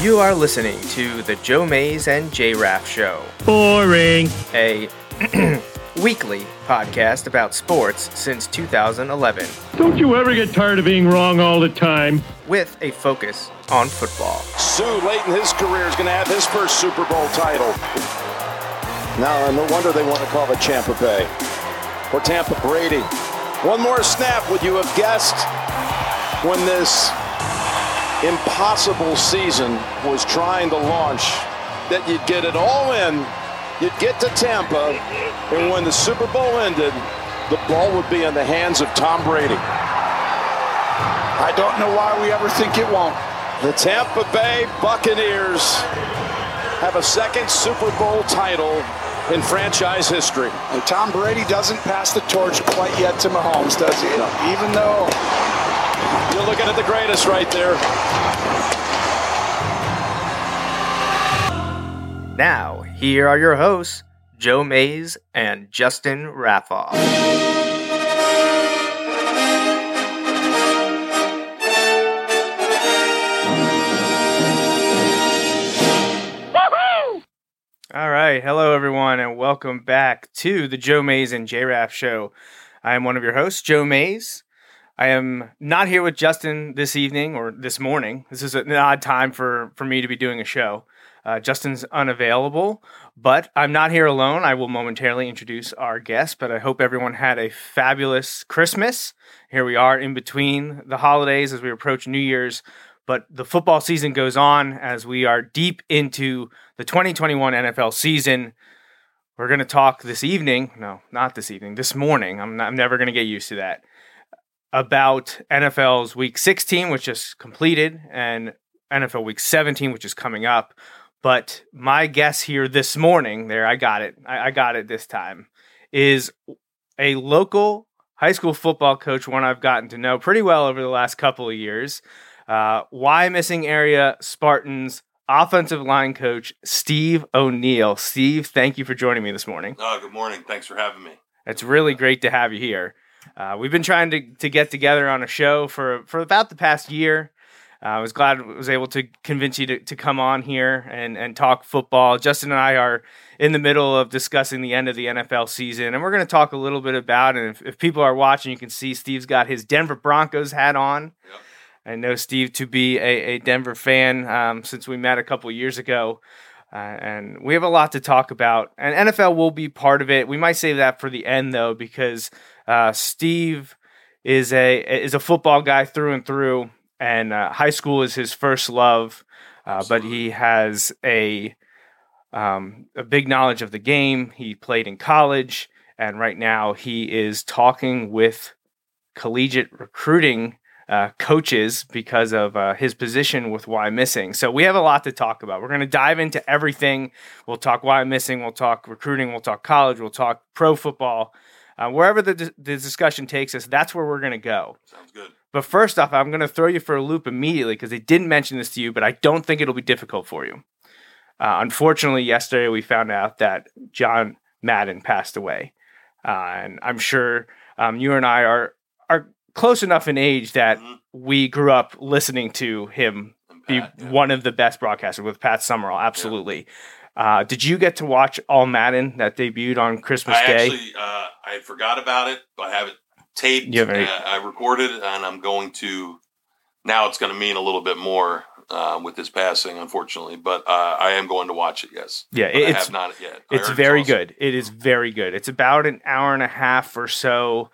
You are listening to the Joe Mays and J Raff Show, Boring. a weekly podcast about sports since 2011, Don't you ever get tired of being wrong all the time? with a focus on football. Sue, late in his career, is going to have his first Super Bowl title. Now, no wonder they want to call it Tampa Bay or Tampa Brady. One more snap, would you have guessed when this impossible season was trying to launch that you'd get it all in, you'd get to Tampa, and when the Super Bowl ended, the ball would be in the hands of Tom Brady. I don't know why we ever think it won't. The Tampa Bay Buccaneers have a second Super Bowl title in franchise history. And Tom Brady doesn't pass the torch quite yet to Mahomes, does he? Even though You're looking at the greatest right there. Now, here are your hosts, Joe Mays and Justin Raffoff. All right, hello everyone, and welcome back to the Joe Mays and J Raff Show. I am one of your hosts, Joe Mays. I am not here with Justin this evening or this morning. This is an odd time for for me to be doing a show. Uh, Justin's unavailable, but I'm not here alone. I will momentarily introduce our guest, but I hope everyone had a fabulous Christmas. Here we are in between the holidays as we approach New Year's, but the football season goes on as we are deep into the 2021 NFL season. We're going to talk this evening, no, not this evening, this morning. I'm, not, I'm never going to get used to that. About NFL's week 16, which is completed, and NFL week 17, which is coming up. But my guess here this morning, there, I got it. I, I got it this time, is a local high school football coach, one I've gotten to know pretty well over the last couple of years. Uh, Wyomissing area Spartans offensive line coach Steve O'Neill. Steve, thank you for joining me this morning. Oh, good morning. Thanks for having me. It's really great to have you here. Uh, we've been trying to, to get together on a show for, for about the past year. Uh, I was glad I was able to convince you to, to come on here and, and talk football. Justin and I are in the middle of discussing the end of the NFL season, and we're going to talk a little bit about it. And if, if people are watching, you can see Steve's got his Denver Broncos hat on. Yep. I know Steve to be a, a Denver fan um, since we met a couple years ago. Uh, and we have a lot to talk about. And NFL will be part of it. We might save that for the end, though, because uh, Steve is a is a football guy through and through, and uh, high school is his first love. Uh, but he has a um, a big knowledge of the game. He played in college, and right now he is talking with collegiate recruiting uh, coaches because of uh, his position with Wyomissing. So we have a lot to talk about. We're going to dive into everything. We'll talk Wyomissing. We'll talk recruiting. We'll talk college. We'll talk pro football. Uh, wherever the, the discussion takes us, that's where we're going to go. Sounds good. But first off, I'm going to throw you for a loop immediately because they didn't mention this to you, but I don't think it'll be difficult for you. Uh, unfortunately, yesterday we found out that John Madden passed away, uh, and I'm sure um, you and I are are close enough in age that Mhm. we grew up listening to him And be yeah. one of the best broadcasters with Pat Summerall. Absolutely. Uh, did you get to watch All Madden that debuted on Christmas I Day? actually uh, I forgot about it, but I have it taped. You have it- uh, I recorded, and I'm going to. Now it's going to mean a little bit more uh, with his passing, unfortunately. But uh, I am going to watch it. Yes. yeah, But I it's have not yet. I it's very awesome. good. It is very good. It's about an hour and a half or so.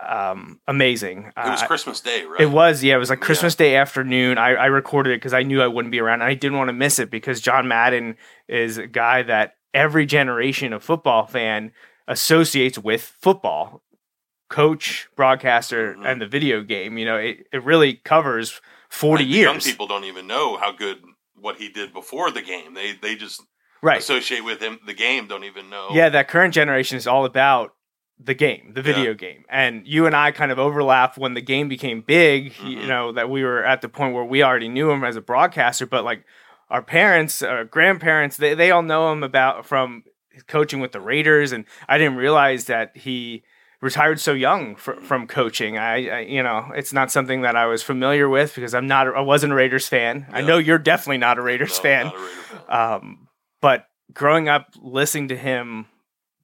Um, amazing. It was Uh, Christmas Day, right? It was, yeah. It was like Yeah. Christmas Day afternoon. I, I recorded it because I knew I wouldn't be around. And I didn't want to miss it because John Madden is a guy that every generation of football fan associates with football, coach, broadcaster, Mhm. and the video game. You know, it, it really covers forty The years. Young people don't even know how good what he did before the game. They they just right. associate with him the game don't even know. Yeah, that current generation is all about the game, the video Yeah. game. And you and I kind of overlap when the game became big, you Mhm. know, that we were at the point where we already knew him as a broadcaster, but like our parents, our grandparents, they, they all know him about from coaching with the Raiders. And I didn't realize that he retired so young fr- from coaching. I, I, you know, it's not something that I was familiar with because I'm not, I wasn't a Raiders fan. I know you're definitely not a No, Raiders fan. a fan. Um, but growing up listening to him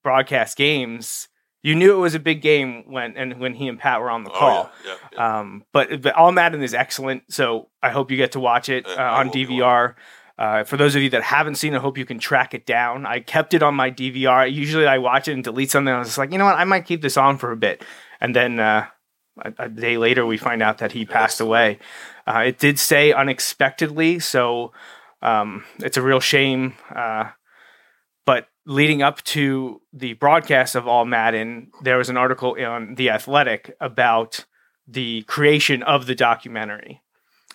broadcast games, you knew it was a big game when and when he and Pat were on the call. Oh, yeah, yeah, yeah. Um, but but All Madden is excellent, so I hope you get to watch it uh, Uh, on DVR. Uh, for those of you that haven't seen it, I hope you can track it down. I kept it on my DVR. Usually I watch it and delete something. I was just like, you know what, I might keep this on for a bit. And then uh, a, a day later, we find out that he passed away. Uh, it did say unexpectedly, so um, it's a real shame. Leading up to the broadcast of All Madden, there was an article on The Athletic about the creation of the documentary.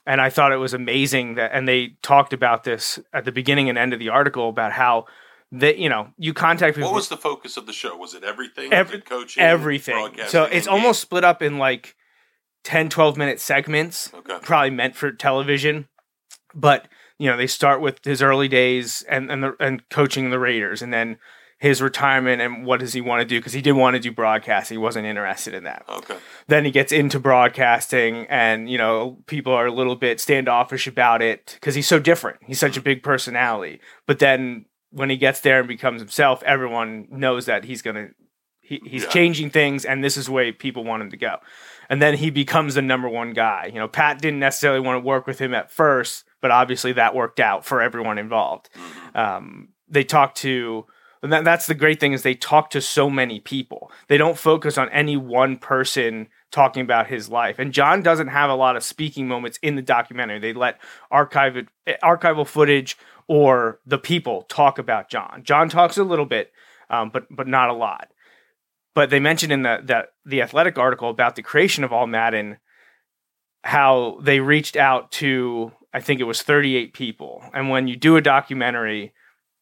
And I thought it was amazing that, and they talked about this at the beginning and end of the article about how that you know you contact people what was the focus of the show? Was it everything? Every- coaching, everything. So it's almost split up in like 10, 12 minute segments, okay. probably meant for television. But you know, they start with his early days and and the, and coaching the Raiders, and then his retirement and what does he want to do because he didn't want to do broadcasting. He wasn't interested in that. Okay. Then he gets into broadcasting, and you know, people are a little bit standoffish about it because he's so different. He's such a big personality. But then when he gets there and becomes himself, everyone knows that he's gonna he, he's Yeah. changing things, and this is the way people want him to go. And then he becomes the number one guy. You know, Pat didn't necessarily want to work with him at first, but obviously that worked out for everyone involved. Um, they talk to and that, that's the great thing is they talk to so many people. They don't focus on any one person talking about his life. And John doesn't have a lot of speaking moments in the documentary. They let archival archival footage or the people talk about John. John talks a little bit, um, but but not a lot. But they mentioned in the, the the athletic article about the creation of All Madden how they reached out to I think it was 38 people. And when you do a documentary,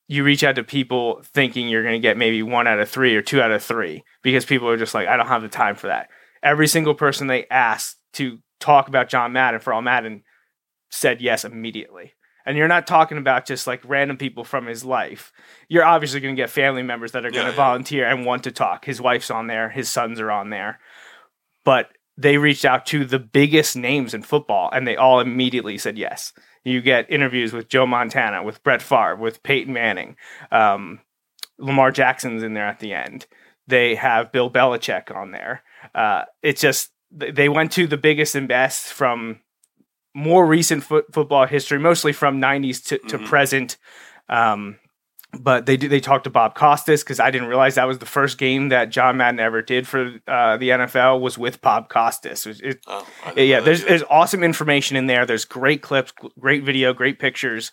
you reach out to people thinking you're going to get maybe one out of three or two out of three because people are just like, I don't have the time for that. Every single person they asked to talk about John Madden for All Madden said yes immediately. And you're not talking about just like random people from his life. You're obviously going to get family members that are going to yeah. volunteer and want to talk. His wife's on there, his sons are on there. But they reached out to the biggest names in football and they all immediately said yes. You get interviews with Joe Montana, with Brett Favre, with Peyton Manning. Um, Lamar Jackson's in there at the end. They have Bill Belichick on there. Uh, it's just they went to the biggest and best from more recent foot football history, mostly from '90s to, to Mhm. present. Um, but they do, they talked to Bob Costas because I didn't realize that was the first game that John Madden ever did for uh, the NFL was with Bob Costas. It it- Oh, yeah, there's there's awesome information in there. There's great clips, great video, great pictures.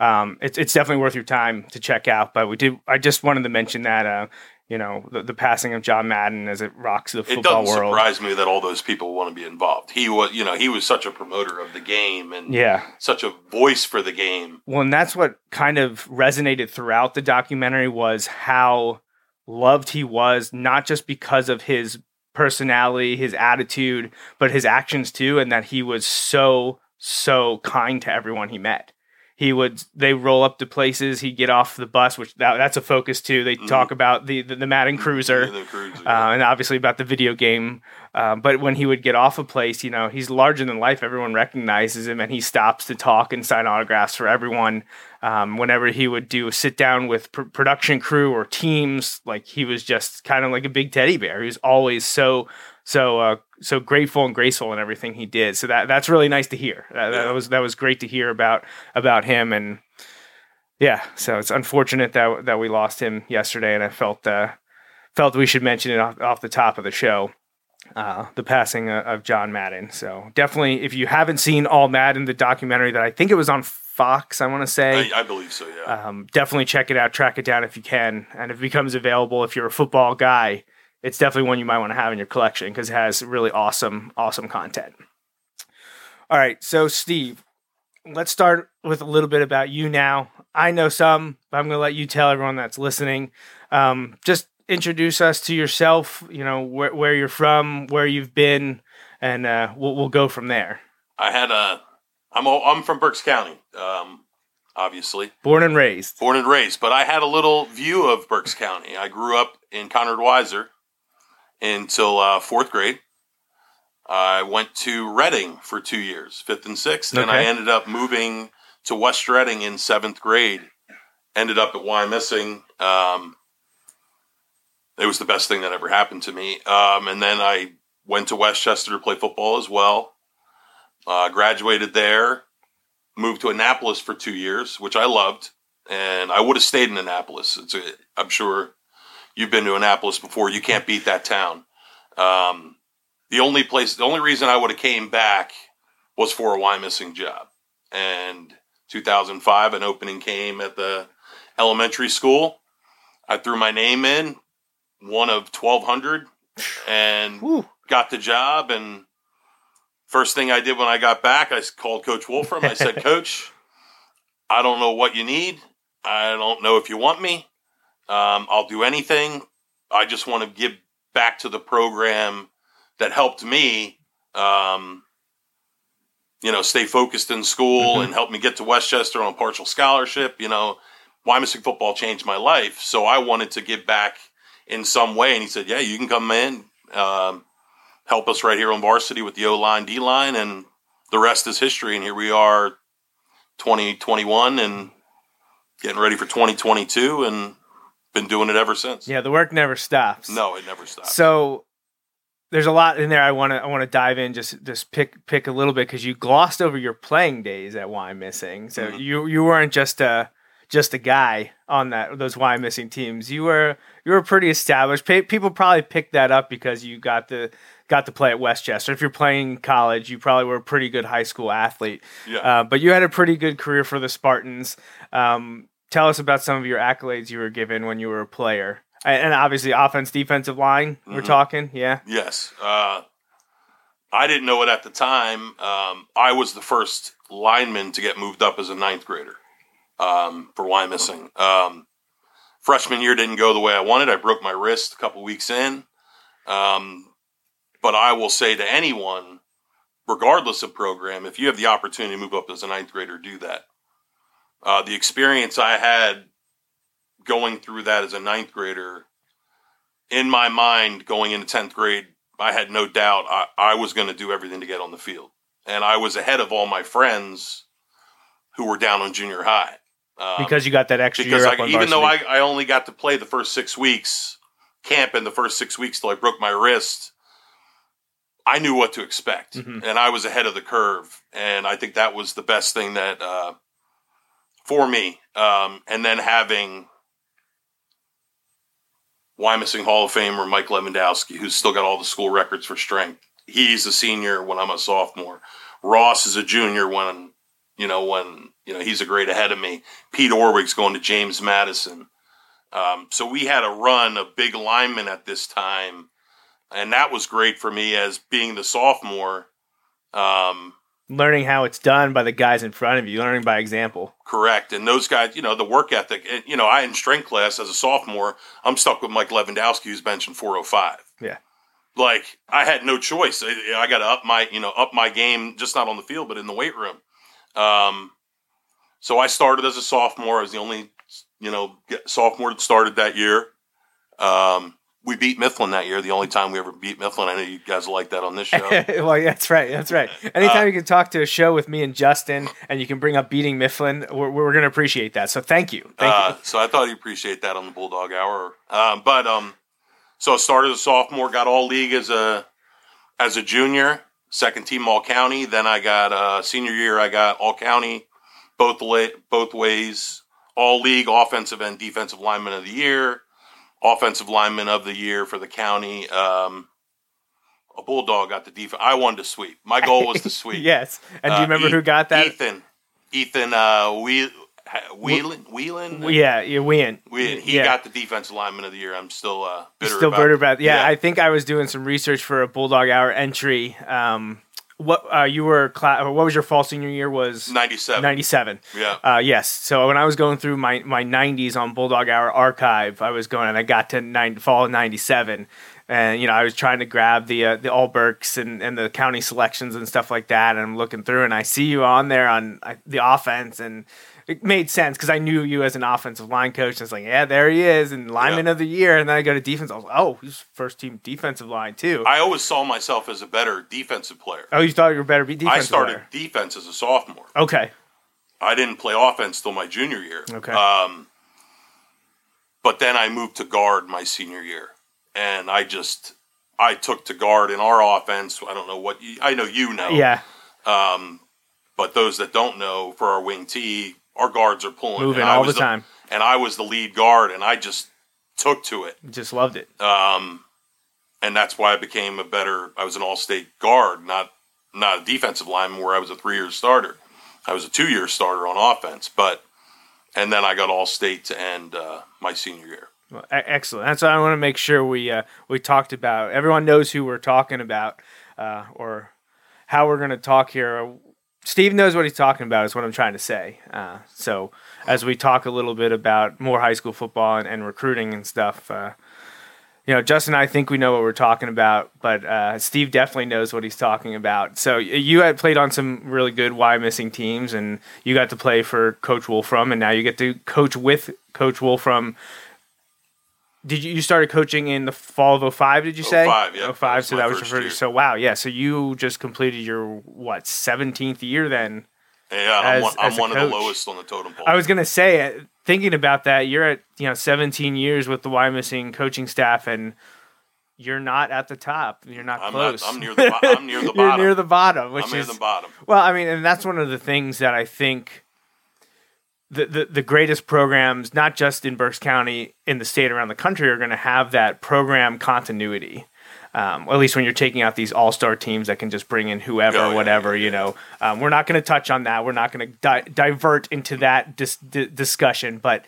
Um, it's it's definitely worth your time to check out. But we did. I just wanted to mention that uh, you know the, the passing of John Madden as it rocks the football world. it doesn't world. surprise me that all those people want to be involved. He was, you know, he was such a promoter of the game and Yeah. such a voice for the game. Well, and that's what kind of resonated throughout the documentary was how loved he was, not just because of his personality, his attitude, but his actions too, and that he was so, so kind to everyone he met. He would they roll up to places, he'd get off the bus, which that, that's a focus too. They talk about the, the the Madden Cruiser Yeah, the cruiser, uh, and obviously about the video game. Um, but when he would get off a place, you know, he's larger than life. Everyone recognizes him, and he stops to talk and sign autographs for everyone. Um, whenever he would do a sit down with pr- production crew or teams, like he was just kind of like a big teddy bear. He was always so so uh, so grateful and graceful in everything he did. So that that's really nice to hear. That, that was that was great to hear about about him and. Yeah, so it's unfortunate that that we lost him yesterday, and I felt uh, felt we should mention it off, off the top of the show. Uh, the passing of, of John Madden. So definitely, if you haven't seen All Madden, the documentary that I think it was on Fox, I want to say, I, I believe so. Yeah. um, definitely check it out, track it down if you can, and if it becomes available, if you're a football guy, it's definitely one you might want to have in your collection because it has really awesome, awesome content. All right, so Steve, let's start with a little bit about you now. I know some, but I'm going to let you tell everyone that's listening. Um, just introduce us to yourself. You know where where you're from, where you've been, and uh, we'll we'll go from there. I had a. I'm I'm from Berks County, um, obviously Born and raised. born and raised, but I had a little view of Berks County. I grew up in Conrad Weiser until uh, fourth grade. I went to Reading for two years, fifth and sixth, and I ended up moving to West Reading in seventh grade. Ended up at Wyomissing. Um, it was the best thing that ever happened to me. Um, and then I went to Westchester to play football as well. Uh, graduated there, moved to Annapolis for two years, which I loved, and I would have stayed in Annapolis. It's a, I'm sure you've been to Annapolis before. You can't beat that town. Um, the only place, the only reason I would have came back was for a Wyomissing job. And 2005, an opening came at the elementary school. I threw my name in, one of 1,200, and Woo. got the job. And first thing I did when I got back, I called Coach Wolfram. I said, Coach, I don't know what you need. I don't know if you want me. Um, I'll do anything. I just want to give back to the program that helped me, um, you know, stay focused in school Mhm. and help me get to Westchester on a partial scholarship. You know, Wyomissing football changed my life, so I wanted to give back in some way. And he said, "Yeah, you can come in, um, help us right here on varsity with the O line, D line, and the rest is history." And here we are, 2021, and getting ready for 2022, and been doing it ever since. Yeah, the work never stops. No, it never stops. So there's a lot in there. I want to I want to dive in just just pick pick a little bit because you glossed over your playing days at Wyomissing. So Mhm. you you weren't just a just a guy on that those Wyomissing teams. You were you were pretty established. Pa- people probably picked that up because you got to got to play at Westchester. If you're playing college, you probably were a pretty good high school athlete. yeah. Uh, but you had a pretty good career for the Spartans. Um, tell us about some of your accolades you were given when you were a player, and, obviously offense, defensive line. We're Mhm. talking, yeah. Yes. Uh, I didn't know it at the time. Um, I was the first lineman to get moved up as a ninth grader um, for Wyomissing. Um, freshman year didn't go the way I wanted. I broke my wrist a couple weeks in. Um, but I will say to anyone, regardless of program, if you have the opportunity to move up as a ninth grader, do that. Uh, the experience I had going through that as a ninth grader in my mind going into 10th grade, I had no doubt I, I was going to do everything to get on the field. And I was ahead of all my friends who were down on junior high. Um, Because you got that extra because year I, up on even though I. I only got to play the first six weeks, camp in the first six weeks till I broke my wrist, I knew what to expect. Mhm. And I was ahead of the curve. And I think that was the best thing that, uh, for me. Um, and then having Wyomissing Hall of Famer Mike Lewandowski, who's still got all the school records for strength. He's a senior when I'm a sophomore. Ross is a junior when you know when you know he's a grade ahead of me. Pete Orwig's going to James Madison. Um, so we had a run of big linemen at this time, and that was great for me as being the sophomore. Um, learning how it's done by the guys in front of you, learning by example. Correct. And those guys, you know, the work ethic, and, you know, I in strength class as a sophomore, I'm stuck with Mike Lewandowski, who's benching 405. Yeah. Like I had no choice. I, I got to up my, you know, up my game, just not on the field, but in the weight room. Um, so I started as a sophomore. I was the only, you know, sophomore that started that year. Um, we beat Mifflin that year. The only time we ever beat Mifflin. I know you guys like that on this show. well, that's right. That's right. Anytime Uh, you can talk to a show with me and Justin, and you can bring up beating Mifflin, we're, we're going to appreciate that. So thank you. Thank Uh, you. so I thought you'd appreciate that on the Bulldog Hour. Um, but um, so I started as a sophomore, got all league as a as a junior, second team all county. Then I got uh, senior year, I got all county, both la- both ways, all league offensive and defensive lineman of the year, offensive lineman of the year for the county. Um, a Bulldog got the defense. I wanted to sweep. My goal was to sweep. Yes. And do you Uh, remember E- who got that? Ethan. Ethan uh, Wheel- Whelan. Whelan. Yeah, you win. We, he yeah. got the defensive lineman of the year. I'm still uh, bitter Still about bitter about. Yeah, Yeah. I think I was doing some research for a Bulldog Hour entry um, what uh, you were class? What was your fall senior year? Was 97. 97. Yeah. Uh, yes. So when I was going through my, my 90s on Bulldog Hour archive, I was going and I got to nine, fall of 97. And, you know, I was trying to grab the uh, the All Berks and, and the county selections and stuff like that. And I'm looking through and I see you on there on uh, the offense. And it made sense because I knew you as an offensive line coach. And it's like, yeah, there he is, and lineman Yeah. of the year. And then I go to defense. I was like, oh, he's first team defensive line too. I always saw myself as a better defensive player. oh, you thought you were better be defensive I started player. defense as a sophomore. Okay. I didn't play offense till my junior year. Okay. Um, but then I moved to guard my senior year, and I just I took to guard in our offense. I don't know what you, I know you know. Yeah. Um, but those that don't know, for our wing T, our guards are pulling Moving and I all was the time. and I was the lead guard, and I just took to it. Just loved it. Um, and that's why I became a better. I was an all-state guard, not not a defensive lineman, where I was a three-year starter. I was a two-year starter on offense, but and then I got all-state to end uh, my senior year. Well, excellent. That's what I want to make sure we uh, we talked about. Everyone knows who we're talking about, uh, or how we're going to talk here. Steve knows what he's talking about. Is what I'm trying to say. Uh, so as we talk a little bit about more high school football and, and recruiting and stuff, uh, you know, Justin and I think we know what we're talking about, but uh, Steve definitely knows what he's talking about. So you had played on some really good Wyomissing teams, and you got to play for Coach Wolfram, and now you get to coach with Coach Wolfram. Did you, you started coaching in the fall of 05, did you say? 05, yeah. 05, so that was your first year. So wow, yeah. So you just completed your what, 17th year then? Yeah, As- I'm one, I'm one of the lowest on the totem pole. I was gonna say, uh, thinking about that, you're at you know 17 years with the Wyomissing coaching staff, and you're not at the top. You're not I'm close. not- I'm near the bo- I'm near the you're near the bottom, which I'm near is the bottom. well, I mean, and that's one of the things that I think the, the, the greatest programs, not just in Berks County, in the state around the country, are going to have that program continuity. Um, at least when you're taking out these all star teams that can just bring in whoever, Oh, yeah, whatever, yeah, you know. Um, we're not going to touch on that. We're not going to di- divert into that dis- di- discussion. But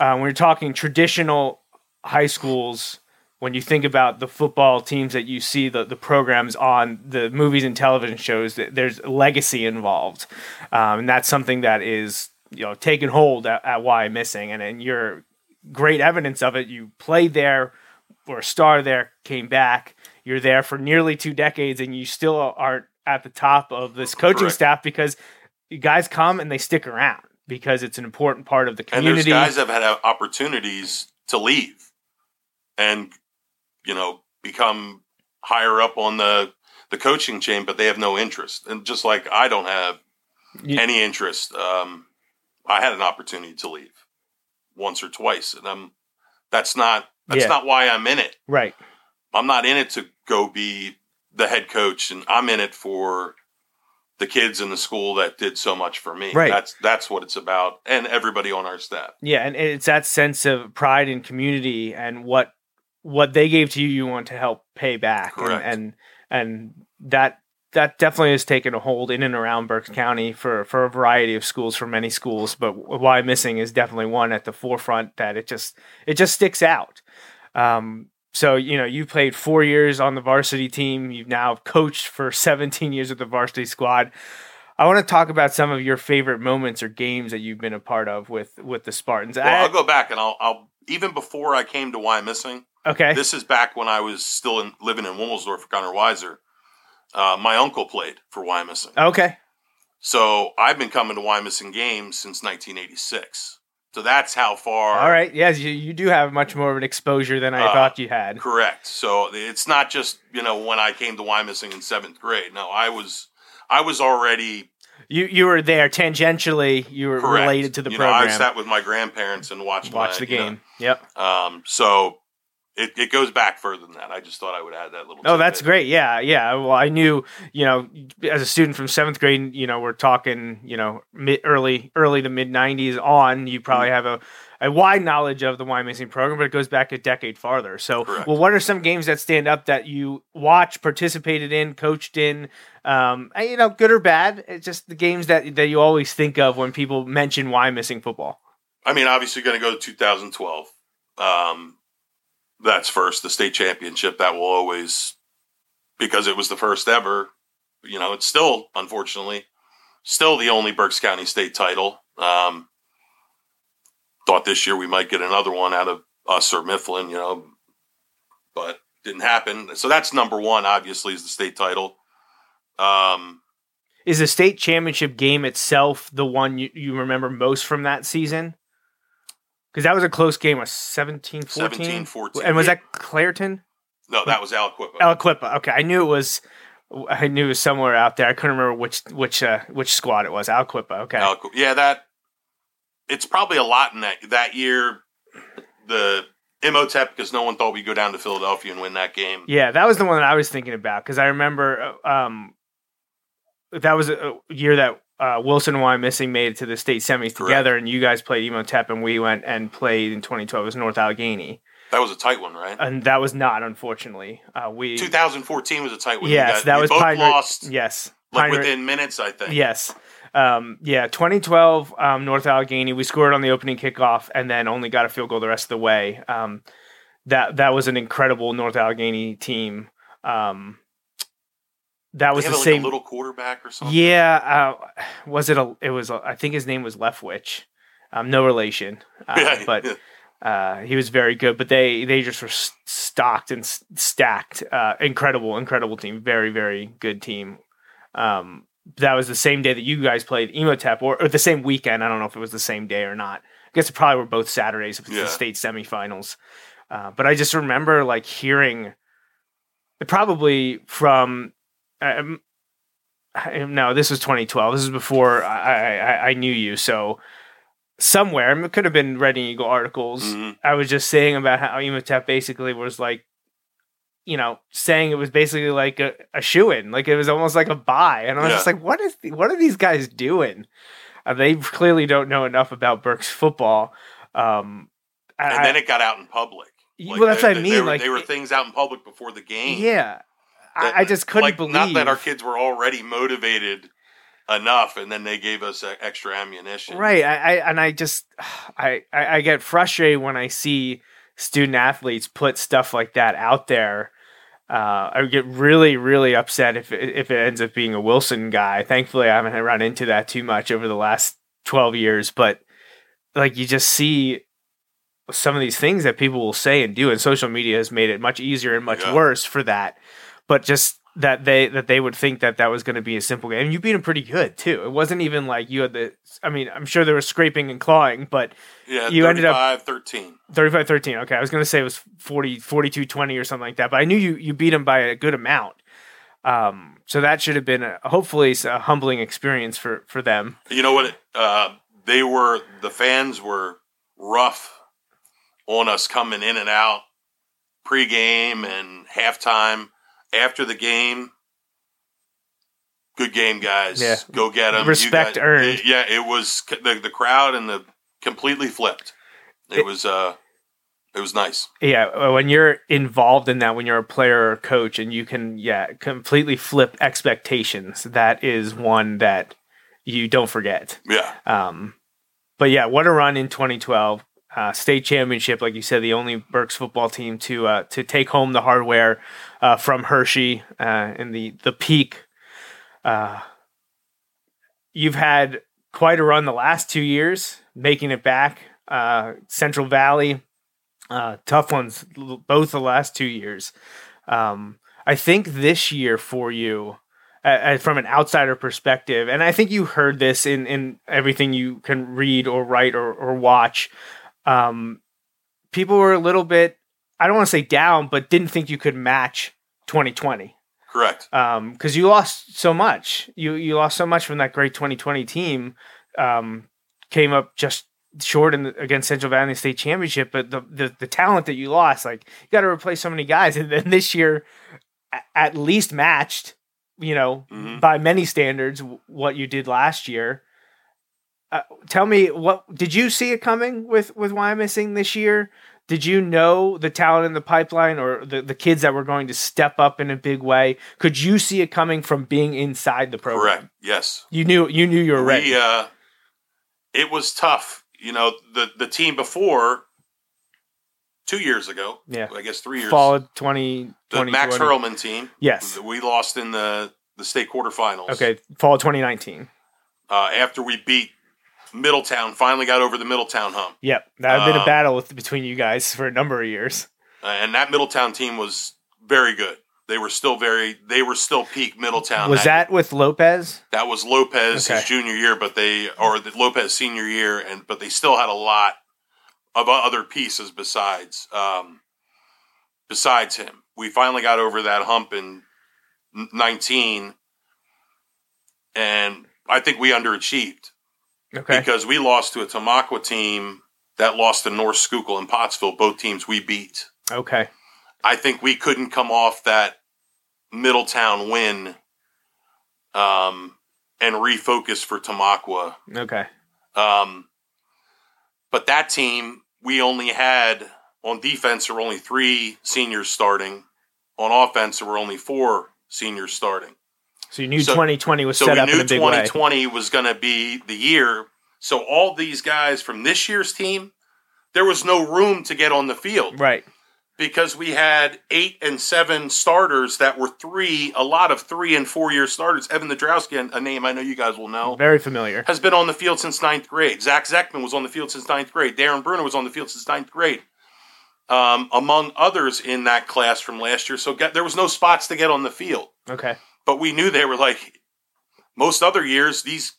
uh, when you're talking traditional high schools, when you think about the football teams that you see, the, the programs on the movies and television shows, th- there's legacy involved. Um, and that's something that is, you know, taken hold at, at Wyomissing. And, and you're great evidence of it. You played there, were a star there, came back. You're there for nearly two decades, and you still aren't at the top of this coaching Correct. staff because you guys come and they stick around because it's an important part of the And there's community. guys that have had opportunities to leave and, you know, become higher up on the the coaching chain, but they have no interest. And just like I don't have You- any interest, um, I had an opportunity to leave once or twice, and I'm that's not that's Yeah. not why I'm in it. right. I'm not in it to go be the head coach, and I'm in it for the kids in the school that did so much for me. Right. That's that's what it's about, and everybody on our staff. Yeah, and it's that sense of pride and community and what what they gave to you, you want to help pay back, and Correct. and, and that that definitely has taken a hold in and around Berks County for for a variety of schools, for many schools. But Wyomissing is definitely one at the forefront that it just it just sticks out. Um, so you know you played four years on the varsity team. You've now coached for 17 years with the varsity squad. I want to talk about some of your favorite moments or games that you've been a part of with with the Spartans. Well, I- I'll go back and I'll, I'll even before I came to Wyomissing. okay. This is back when I was still in, living in Womelsdorf for Conrad Weiser. Uh, my uncle played for Wyomissing, okay. so I've been coming to Wyomissing games since 1986. So that's how far. All right. Yes, you, you do have much more of an exposure than I Uh, thought you had. Correct. So it's not just you know when I came to Wyomissing in seventh grade. No, I was I was already You you were there tangentially. You were correct. related to the you Know, I sat with my grandparents and watched Watch my, the you know, game. Yep. Um, so it, it goes back further than that. I just thought I would add that little. Oh, that's great. Yeah, yeah. Well, I knew, you know, as a student from seventh grade, you know, we're talking, you know, mid, early, early to mid '90s on. You probably Mm-hmm. have a, a wide knowledge of the Wyomissing program, but it goes back a decade farther. So, Correct. well, what are some games that stand up that you watch, participated in, coached in? Um, you know, good or bad? It's just the games that that you always think of when people mention Wyomissing football. I mean, obviously, going to go to 2012. Um, that's first. The state championship that will always because it was the first ever. you know, it's still unfortunately still the only Berks County state title. Um, thought this year we might get another one out of us or Mifflin, you know, but didn't happen. So that's number one. Obviously, is the state title. Um, Is the state championship game itself the one you, you remember most from that season? Because that was a close game, was 17 14? 17-14. And was that Clairton? no, that was Aliquippa. Aliquippa. Okay, I knew it was. I knew it was somewhere out there. I couldn't remember which which uh, which squad it was. Aliquippa. Okay. Aliqu- yeah, that it's probably a lot in that that year. The Imhotep because no one thought we'd go down to Philadelphia and win that game. Yeah, that was the one that I was thinking about because I remember uh, um, that was a year that uh, Wilson and Wyomissing made it to the state semis Correct. together, and you guys played Imhotep, and we went and played in 2012 as North Allegheny, That was a tight one, right? and that was not unfortunately uh, we. 2014 was a tight one. Yes, got- that was both Pine lost Yes, like Pine within minutes. I think. Yes. Um, yeah, 2012 um, North Allegheny. We scored on the opening kickoff and then only got a field goal the rest of the way. Um, that that was an incredible North Allegheny team. Um, that was the like same. a little quarterback or something. yeah, uh, was it a? It was. A, I think his name was Leftwich. Um, no relation, uh, Yeah, but yeah. uh, he was very good. But they they just were stocked and stacked. Uh, incredible, incredible team. Very very good team. Um, that was the same day that you guys played Imhotep, or, or the same weekend. I don't know if it was the same day or not. I guess it probably were both Saturdays if it's Yeah. the state semifinals. Uh, but I just remember like hearing, probably from. Um, I- no, this was 2012. This is before I, I, I knew you. So somewhere, it could have been Reading Eagle articles. Mhm. I was just saying about how Imhotep basically was like, you know, saying it was basically like a, a shoe in, like it was almost like a buy. And I was Yeah. just like, what is, what are these guys doing? Uh, they clearly don't know enough about Berks football. Um, I- and then it got out in public. Like, well, that's there- what I mean. were- like, they were things out in public before the game. yeah, that- I, I just couldn't like, believe. Not that our kids were already motivated enough, and then they gave us extra ammunition. Right. I, I and I just I, I get frustrated when I see student athletes put stuff like that out there. Uh, I get really really upset if it, if it ends up being a Wilson guy. Thankfully, I haven't run into that too much over the last twelve years. But like you just see some of these things that people will say and do, and social media has made it much easier and much Yeah. worse for that. But just that they that they would think that that was going to be a simple game. And you beat them pretty good too. It wasn't even like you had the. I mean, I'm sure there was scraping and clawing, but Yeah, You ended up- 35, 13. 35 13. Okay, I was going to say it was 40 42 20 or something like that, but I knew you you beat them by a good amount. Um, so that should have been a, hopefully a humbling experience for for them. You know what? Uh, they were the fans were rough on us coming in and out pregame and halftime. After the game, good game, guys. Yeah. Go get them. Respect earned. yeah, it was the the crowd and the completely flipped. It, It- was uh, it was nice. Yeah, uh, when you're involved in that, when you're a player or a coach, and you can yeah completely flip expectations, that is one that you don't forget. Yeah, Um, but yeah, what a run in 2012. Uh, state championship, like you said, the only Berks football team to uh, to take home the hardware uh, from Hershey uh, in the the peak. Uh, you've had quite a run the last two years, making it back. Uh, Central Valley, uh, tough ones, both the last two years. Um, I think this year for you, uh, uh, from an outsider perspective, and I think you heard this in in everything you can read or write or, or watch. Um, people were a little bit, I don't want to say down, but didn't think you could match 2020 correct. Um, because you lost so much. You you lost so much from that great 2020 team. Um, came up just short in the, against Central Valley State Championship, but the, the the talent that you lost, like you got to replace so many guys, and then this year, at least matched. You know, Mhm. by many standards, w- what you did last year. Uh, tell me what did you see it coming with with Wyomissing this year? Did you know the talent in the pipeline or the, the kids that were going to step up in a big way? Could you see it coming from being inside the program? Correct. Yes. You knew you knew you were ready. We, uh, it was tough. You know, the the team before two years ago, Yeah. I guess three years, Fall of 20, the Max Hurlman team. Yes. We lost in the the state quarterfinals. Okay, fall 2019. Uh, after we beat Middletown, finally got over the Middletown hump. Yep, that had been a Um, battle with, between you guys for a number of years. Uh, and that Middletown team was very good. They were still very. They were still peak Middletown. Was that with Lopez? that was Lopez Okay. his junior year, but they or the Lopez senior year, and but they still had a lot of other pieces besides um, besides him. We finally got over that hump in nineteen, and I think we underachieved Okay, because we lost to a Tamaqua team that lost to North Schuylkill and Pottsville. Both teams we beat. okay, I think we couldn't come off that Middletown win um, and refocus for Tamaqua. okay. Um, but that team, we only had on defense, there were only three seniors starting. On offense, there were only four seniors starting. So you knew So- 2020 was So set up in a big way. 2020 was going to be the year. So all these guys from this year's team, there was no room to get on the field Right. because we had eight and seven starters that were three, a lot of three and four year starters. Evan Nadrowski, a name I know you guys will know, Very familiar. has been on the field since ninth grade. Zach Zeckman was on the field since ninth grade. Darren Bruner was on the field since ninth grade, um, among others in that class from last year. So get, there was no spots to get on the field, Okay. But we knew they were like most other years. These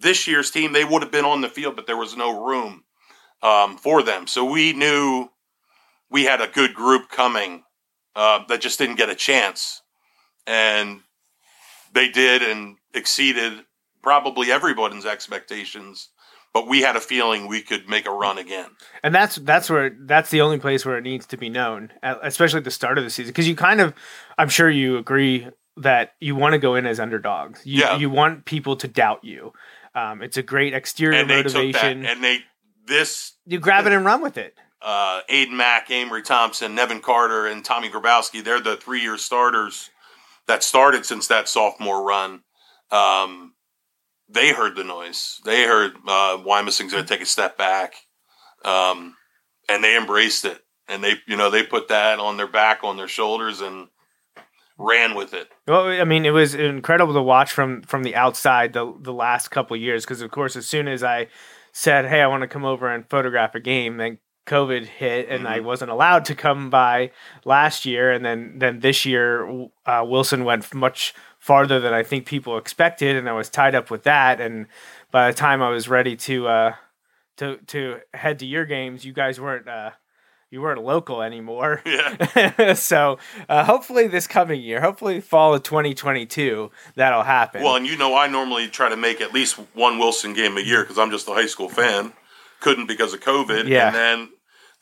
this year's team, they would have been on the field, but there was no room um, for them. So we knew we had a good group coming uh, that just didn't get a chance, and they did and exceeded probably everybody's expectations. But we had a feeling we could make a run again. And that's that's where that's the only place where it needs to be known, especially at the start of the season, because you kind of, I'm sure you agree that you want to go in as underdogs. You, Yeah. you want people to doubt you. Um, it's a great exterior And they took that, motivation. and they this you grab it and run with it. uh, Aiden Mack, Amory Thompson, Nevin Carter, and Tommy Grabowski. They're the three year starters that started since that sophomore run. Um, they heard the noise. They heard uh, Wyomissing's going to take a step back, um, and they embraced it. And they, you know, they put that on their back, on their shoulders, and ran with it. Well, I mean, it was incredible to watch from from the outside the the last couple of years because, of course, as soon as I said, "Hey, I want to come over and photograph a game," then COVID hit, and I wasn't allowed to come by last year, and then then this year uh, Wilson went much farther than I think people expected, and I was tied up with that. And by the time I was ready to uh, to to head to your games, you guys weren't. Uh, you weren't local anymore. Yeah. so uh, hopefully this coming year, hopefully fall of 2022, that'll happen. Well, and you know, I normally try to make at least one Wilson game a year because I'm just a high school fan. Couldn't because of COVID. Yeah. And then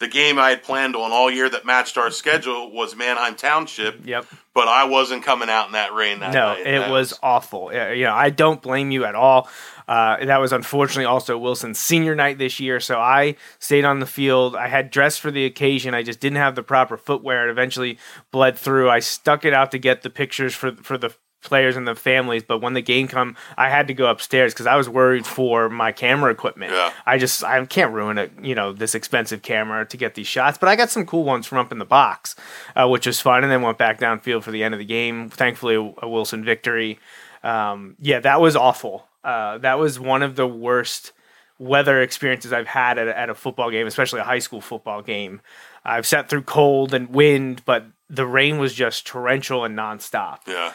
the game I had planned on all year that matched our schedule was Manheim Township, yep. but I wasn't coming out in that rain that No, night. it That was awful. You know, I don't blame you at all. Uh, that was unfortunately also Wilson's senior night this year, so I stayed on the field. I had dressed for the occasion. I just didn't have the proper footwear. It eventually bled through. I stuck it out to get the pictures for for the players and the families, but when the game come, I had to go upstairs because I was worried for my camera equipment. Yeah. I just I can't ruin it, you know, this expensive camera to get these shots. But I got some cool ones from up in the box, uh, which was fun, and then went back downfield for the end of the game. Thankfully, a, Wilson victory. Um, yeah, that was awful. Uh, that was one of the worst weather experiences I've had at a, at a football game, especially a high school football game. I've sat through cold and wind, but the rain was just torrential and nonstop yeah.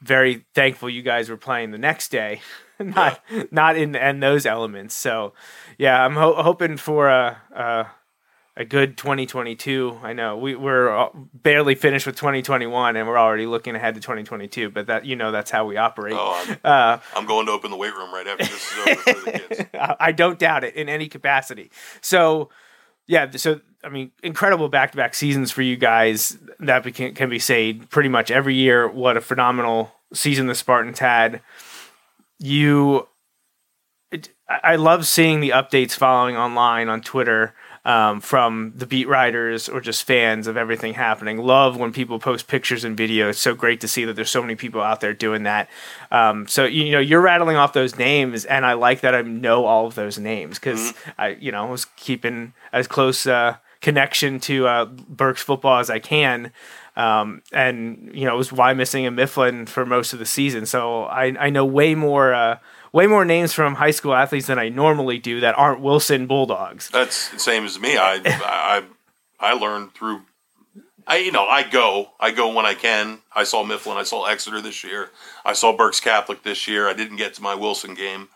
Very thankful you guys were playing the next day, not not in in those elements. So, yeah, I'm ho- hoping for a, a a good 2022. I know we we're barely finished with 2021, and we're already looking ahead to 2022. But that you know that's how we operate. Oh, I'm, Uh, I'm going to open the weight room right after this is over for the kids. I don't doubt it in any capacity. So, yeah, so I mean, incredible back-to-back seasons for you guys. That can, can be said pretty much every year. What a phenomenal season the Spartans had. You, it, I love seeing the updates following online on Twitter um, from the beat writers or just fans of everything happening. Love when people post pictures and videos. It's so great to see that there's so many people out there doing that. Um, so you know you're rattling off those names, and I like that I know all of those names because I you know was keeping as close uh, connection to uh, Berks football as I can. Um, and you know, it was Wyomissing and Mifflin for most of the season, so I, I know way more uh, way more names from high school athletes than I normally do that aren't Wilson Bulldogs. That's the same as me. I I I learned through. I you know I go I go when I can. I saw Mifflin. I saw Exeter this year. I saw Berks Catholic this year. I didn't get to my Wilson game.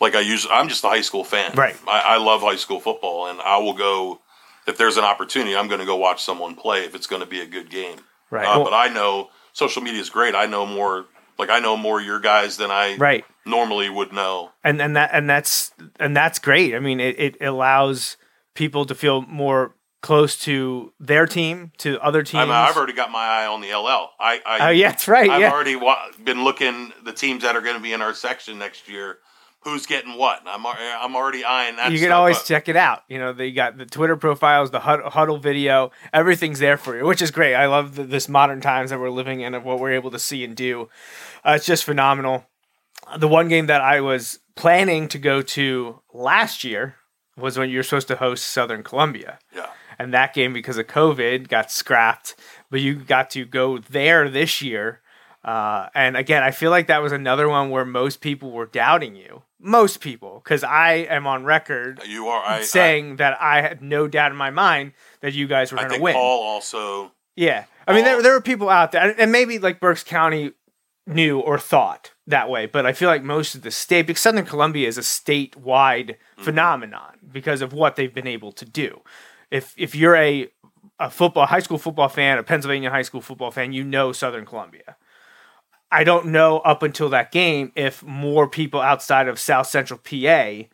Like I usually, I'm just a high school fan. Right. I, I love high school football, and I will go if there's an opportunity. I'm going to go watch someone play if it's going to be a good game. Right. Uh, Well- but I know social media is great. I know more. Like I know more your guys than I Right. Normally would know. and and that and that's and that's great. I mean, it, it allows people to feel more close to their team, to other teams. I I've already got my eye on the LL. I, I Oh yeah, that's right. I've yeah, already wa- been looking the teams that are going to be in our section next year. Who's getting what? I'm I'm already eyeing that. you can always up. check it out. You know, they got the Twitter profiles, the huddle video, everything's there for you, which is great. I love the, this modern times that we're living in of what we're able to see and do. Uh, it's just phenomenal. The one game that I was planning to go to last year was when you were supposed to host Southern Columbia. Yeah, and that game because of COVID got scrapped. But you got to go there this year, uh, and again, I feel like that was another one where most people were doubting you. Most people, because I am on record you are. I, saying that I had no doubt in my mind that you guys were I, I going to win. Paul also. Yeah, I mean, there there were people out there, and maybe like Berks County knew or thought that way, but I feel like most of the state, because Southern Columbia is a statewide phenomenon because of what they've been able to do. If if you're a a football high school football fan, a Pennsylvania high school football fan, you know Southern Columbia. I don't know up until that game if more people outside of South Central PA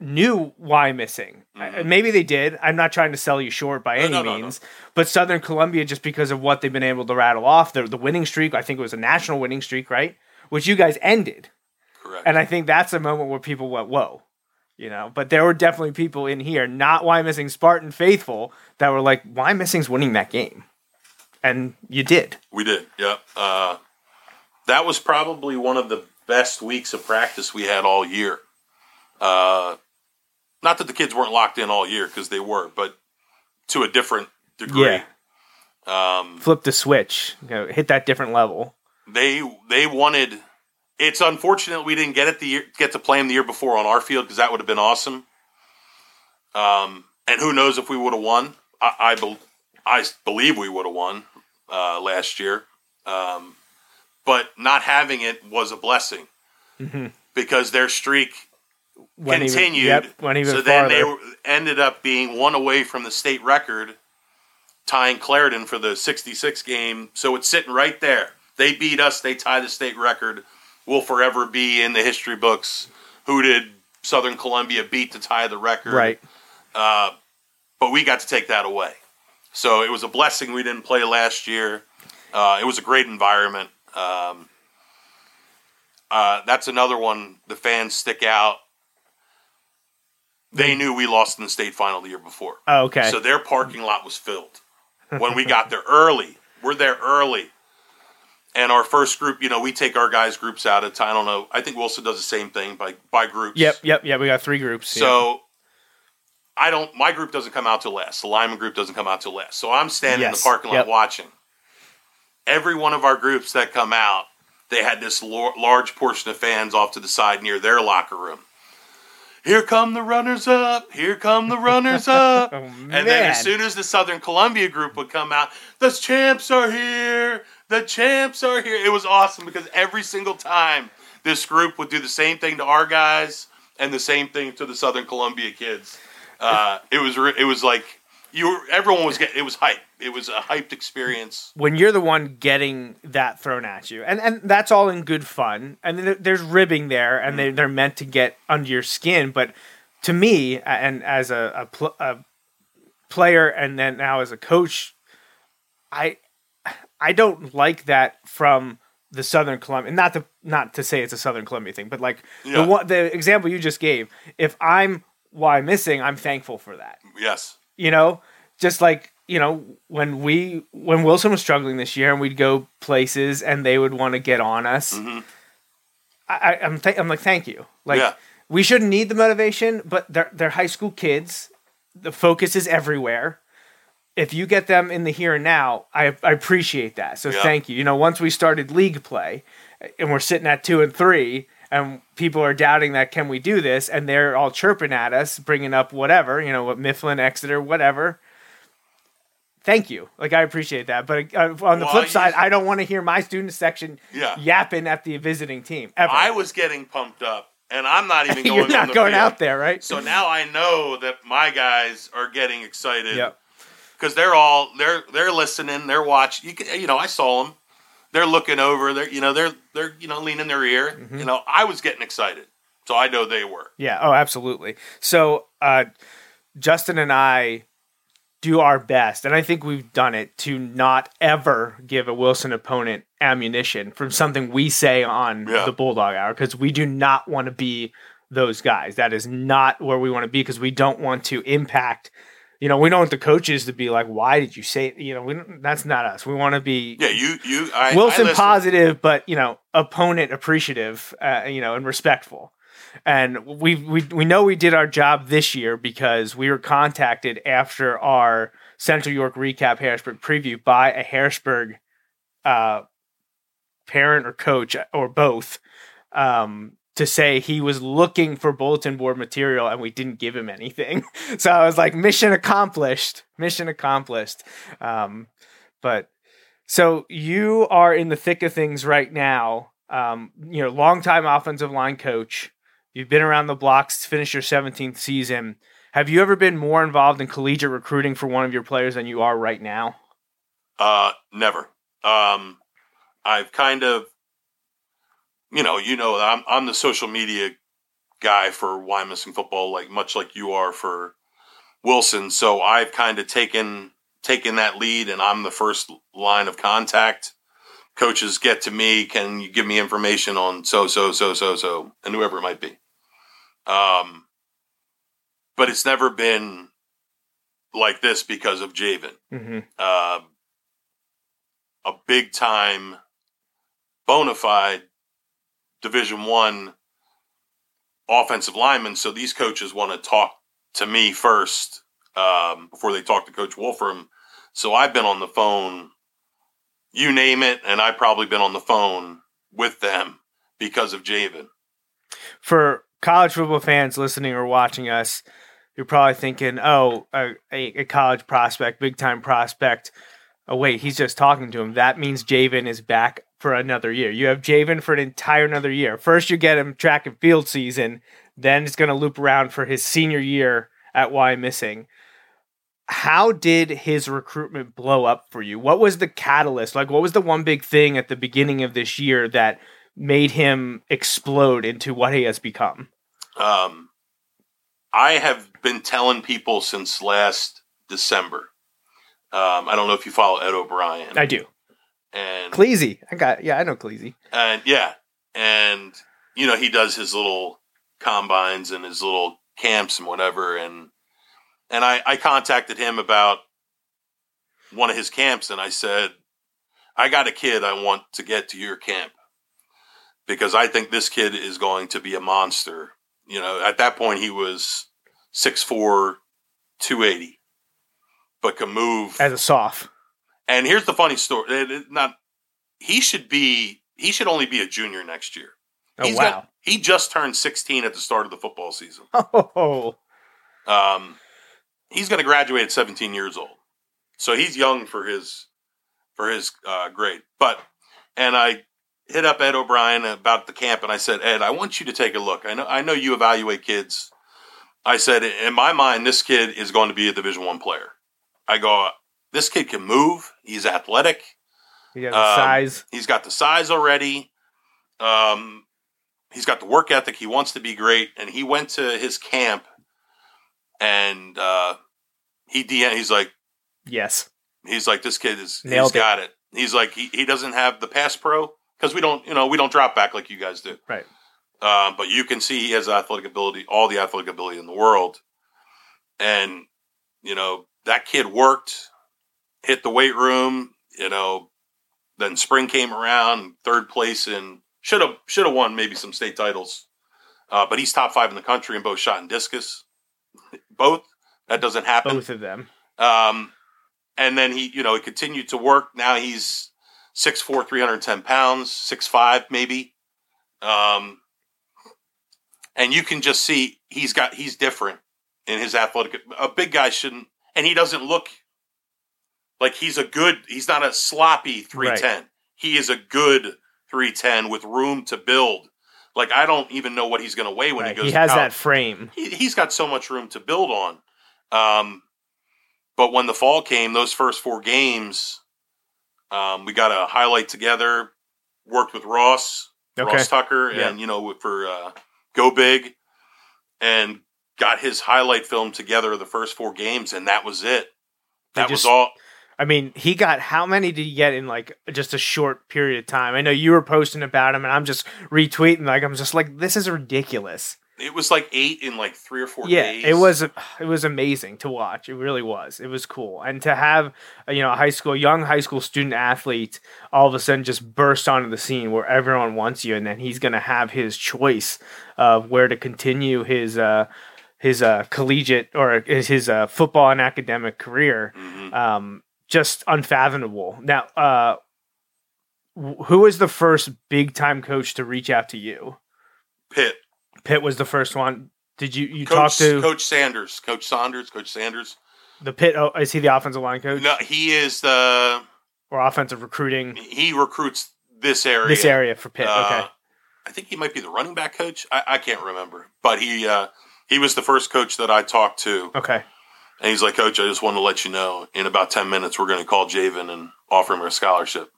knew Wyomissing. Uh, Maybe they did. I'm not trying to sell you short by any no, no, no. means, but Southern Columbia, just because of what they've been able to rattle off, the the winning streak. I think it was a national winning streak, right? Which you guys ended, Correct. and I think that's a moment where people went, "Whoa." You know, but there were definitely people in here, not Wyomissing Spartan faithful, that were like, "Wyomissing's winning that game," and you did. we did. Yep. Uh, that was probably one of the best weeks of practice we had all year. Uh, not that the kids weren't locked in all year because they were, but to a different degree. Yeah. Um, Flip the switch, you know, hit that different level. They they wanted. It's unfortunate we didn't get it the year, get to play them the year before on our field because that would have been awesome. Um, and who knows if we would have won? I I, bel I believe we would have won uh, last year, um, but not having it was a blessing because their streak even- continued. yep, went even so then they were, ended up being one away from the state record, tying Clairton for the 66 game. So it's sitting right there. They beat us. They tie the state record. Will forever be in the history books. Who did Southern Columbia beat to tie the record? Right. But we got to take that away. So it was a blessing we didn't play last year. Uh, it was a great environment. Um, uh, that's another one. The fans stick out. They knew we lost in the state final the year before. Oh, okay. So their parking lot was filled when we got there early. We're there early. And our first group, you know, we take our guys' groups out at time. I don't know. I think Wilson does the same thing by by groups. Yep, yep, yep. We got three groups. yeah. So I don't. My group doesn't come out till last. The lineman group doesn't come out till last. So I'm standing in the Yes, parking lot yep. watching. Every one of our groups that come out, they had this lo- large portion of fans off to the side near their locker room. Here come the runners up. Here come the runners up. Oh, and then as soon as the Southern Columbia group would come out, the champs are here. The champs are here. It was awesome because every single time this group would do the same thing to our guys and the same thing to the Southern Columbia kids. Uh, it was re- it was like you were, everyone was getting it was hype. It was a hyped experience. when you're the one getting that thrown at you, and and that's all in good fun, and there's ribbing there, and they they're meant to get under your skin. But to me, and as a a, pl- a player, and then now as a coach, I I don't like that from the Southern Columbia. Not to not to say it's a Southern Columbia thing, but like Yeah. the one the example you just gave. If I'm Wyomissing, I'm thankful for that Yes. you know just like you know when we when wilson was struggling this year and we'd go places and they would want to get on us mm-hmm. I, I, i'm th- i'm like thank you like Yeah. we shouldn't need the motivation but they're they're high school kids the focus is everywhere. If you get them in the here and now, I, I appreciate that. So Yeah. thank you. You know, once we started league play, and we're sitting at two and three, and people are doubting that can we do this, and they're all chirping at us, bringing up whatever, you know, what Mifflin, Exeter, whatever. Thank you. Like I appreciate that, but uh, on the Well, flip side, I don't want to hear my student section Yeah. yapping at the visiting team. Ever. I was getting pumped up, and I'm not even going. You're not going field. out there, right? So now I know that my guys are getting excited. Yep. Because they're all they're they're listening, they're watching. You can, you know, I saw them. They're looking over. They're you know they're they're you know leaning their ear. Mm-hmm. You know, I was getting excited, so I know they were. Yeah. Oh, absolutely. So, uh, Justin and I do our best, and I think we've done it to not ever give a Wilson opponent ammunition from something we say on Yeah. the Bulldog Hour because we do not want to be those guys. That is not where we want to be because we don't want to impact. You know, we don't want the coaches to be like, "Why did you say?" You know, we don't, that's not us. We want to be Yeah, you you I, Wilson I positive, but you know, opponent appreciative, uh, you know, and respectful. And we we we know we did our job this year because we were contacted after our Central York recap Harrisburg preview by a Harrisburg uh, parent or coach or both um, to say he was looking for bulletin board material and we didn't give him anything. so I was like, mission accomplished, mission accomplished. Um, but so you are in the thick of things right now. Um, you know, longtime offensive line coach. You've been around the blocks, to finish your 17th season. Have you ever been more involved in collegiate recruiting for one of your players than you are right now? Uh, never. Um, I've kind of, you know, you know, I'm I'm the social media guy for Wyomissing Football, like much like you are for Wilson. So I've kind of taken taken that lead, and I'm the first line of contact. Coaches get to me. Can you give me information on so so so so so and whoever it might be? Um, but it's never been like this because of Javen Mm-hmm. uh, a big time bona fide division one offensive linemen, so these coaches want to talk to me first um, before they talk to coach wolfram so i've been on the phone you name it and i've probably been on the phone with them because of javen For college football fans listening or watching us, you're probably thinking, "Oh, a, a, college prospect, big time prospect." Oh wait, he's just talking to him. That means Javen is back for another year. You have Javen for an entire another year. First, you get him track and field season. Then it's going to loop around for his senior year at Wyomissing. How did his recruitment blow up for you? What was the catalyst? Like, what was the one big thing at the beginning of this year that made him explode into what he has become? um, I have been telling people since last December. Um, I don't know if you follow Ed O'Brien. I do. And Cleasy. I got yeah, I know Cleasy. and yeah, and you know he does his little combines and his little camps and whatever, and and I, I contacted him about one of his camps, and I said, I got a kid I want to get to your camp because I think this kid is going to be a monster. You know, at that point he was 6'4", 280, but can move As a soft. And here's the funny story. Not he should be he should only be a junior next year. Oh He's wow. got- he just turned 16 at the start of the football season. Oh, Um, he's going to graduate at 17 years old, so he's young for his for his uh, grade. But and I hit up Ed O'Brien about the camp, and I said, Ed, I want you to take a look. I know I know you evaluate kids. I said, in my mind, this kid is going to be a Division One player. I go, this kid can move. He's athletic. he has a Um, size. He's got the size already. Um, he's got the work ethic. He wants to be great, and he went to his camp, and uh, he DM. He's like, Yes. he's like, this kid is Nailed he's got it. He's like, he, he doesn't have the pass pro because we don't, you know, we don't drop back like you guys do. Right. Um, but you can see he has athletic ability, all the athletic ability in the world, and you know that kid worked, hit the weight room. You know, then spring came around, third place in should have should have won maybe some state titles, uh, but he's top five in the country in both shot and discus, both That doesn't happen. Both of them. Um, and then he, you know, he continued to work. Now he's 6'4", 310 pounds, 6'5", maybe. Um, and you can just see he's got he's different in his athletic. A big guy shouldn't, and he doesn't look like he's a good. He's not a sloppy three ten. He is a good three ten with room to build. Like I don't even know what he's going to weigh when Right. he goes. He has that frame. He, he's got so much room to build on. Um, but when the fall came, those first four games, um, we got a highlight together. Worked with Ross, Okay. Ross Tucker, Yeah. and you know for uh, Go Big, and got his highlight film together the first four games, and that was it. That just- was all. I mean, he got how many did he get in like just a short period of time? I know you were posting about him, and I'm just retweeting. Like I'm just like, this is ridiculous. It was like eight in like three or four yeah, days. it was it was amazing to watch. It really was. It was cool, and to have uh, you know a high school young high school student athlete all of a sudden just burst onto the scene where everyone wants you, and then he's going to have his choice of where to continue his uh, his uh, collegiate or his, his uh, football and academic career. Mhm. Um, just unfathomable. Now, uh, who was the first big time coach to reach out to you? Pitt. Pitt was the first one. Did you you Coach, talk to Coach Sanders, Coach Saunders, Coach Sanders. the Pitt? Oh, is he the offensive line coach No, he is the or offensive recruiting he recruits this area. this area for Pitt? Uh, okay, I think he might be the running back coach. I, I can't remember, but he uh, he was the first coach that I talked to, okay, and he's like, "Coach, I just want to let you know, in about ten minutes, we're going to call Javen and offer him a scholarship."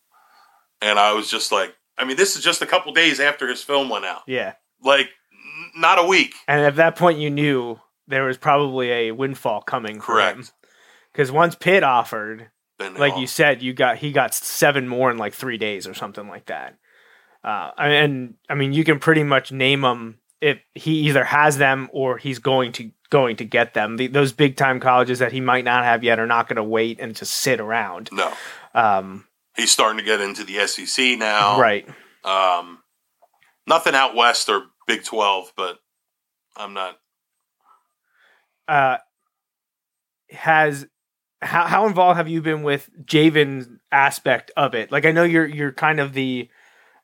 And I was just like, I mean, this is just a couple days after his film went out, yeah. like n- not a week. And at that point, you knew there was probably a windfall coming. Correct. Because once Pitt offered, like all- you said, you got he got seven more in like three days or something like that. Uh, and I mean, you can pretty much name them if he either has them or he's going to going to get them. The, those big time colleges that he might not have yet are not going to wait and just sit around. no, Um, he's starting to get into the SEC now, Right. Um, nothing out west or Big Twelve, but I'm not. Uh, has how how involved have you been with Javen's aspect of it? Like I know you're you're kind of the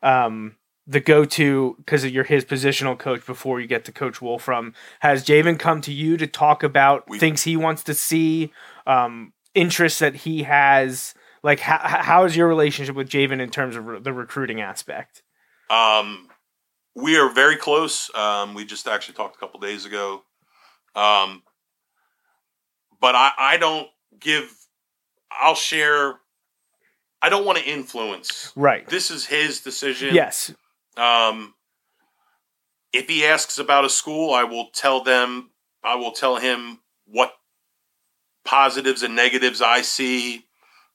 um the go to because you're his positional coach before you get to Coach Wolfram. Has Javen come to you to talk about We- things he wants to see, um, interests that he has? Like how how is your relationship with Javen in terms of re- the recruiting aspect? Um, we are very close. Um, we just actually talked a couple days ago. Um, but I, I don't give. I'll share. I don't want to influence. Right. This is his decision. Yes. Um, if he asks about a school, I will tell them. I will tell him what positives and negatives I see.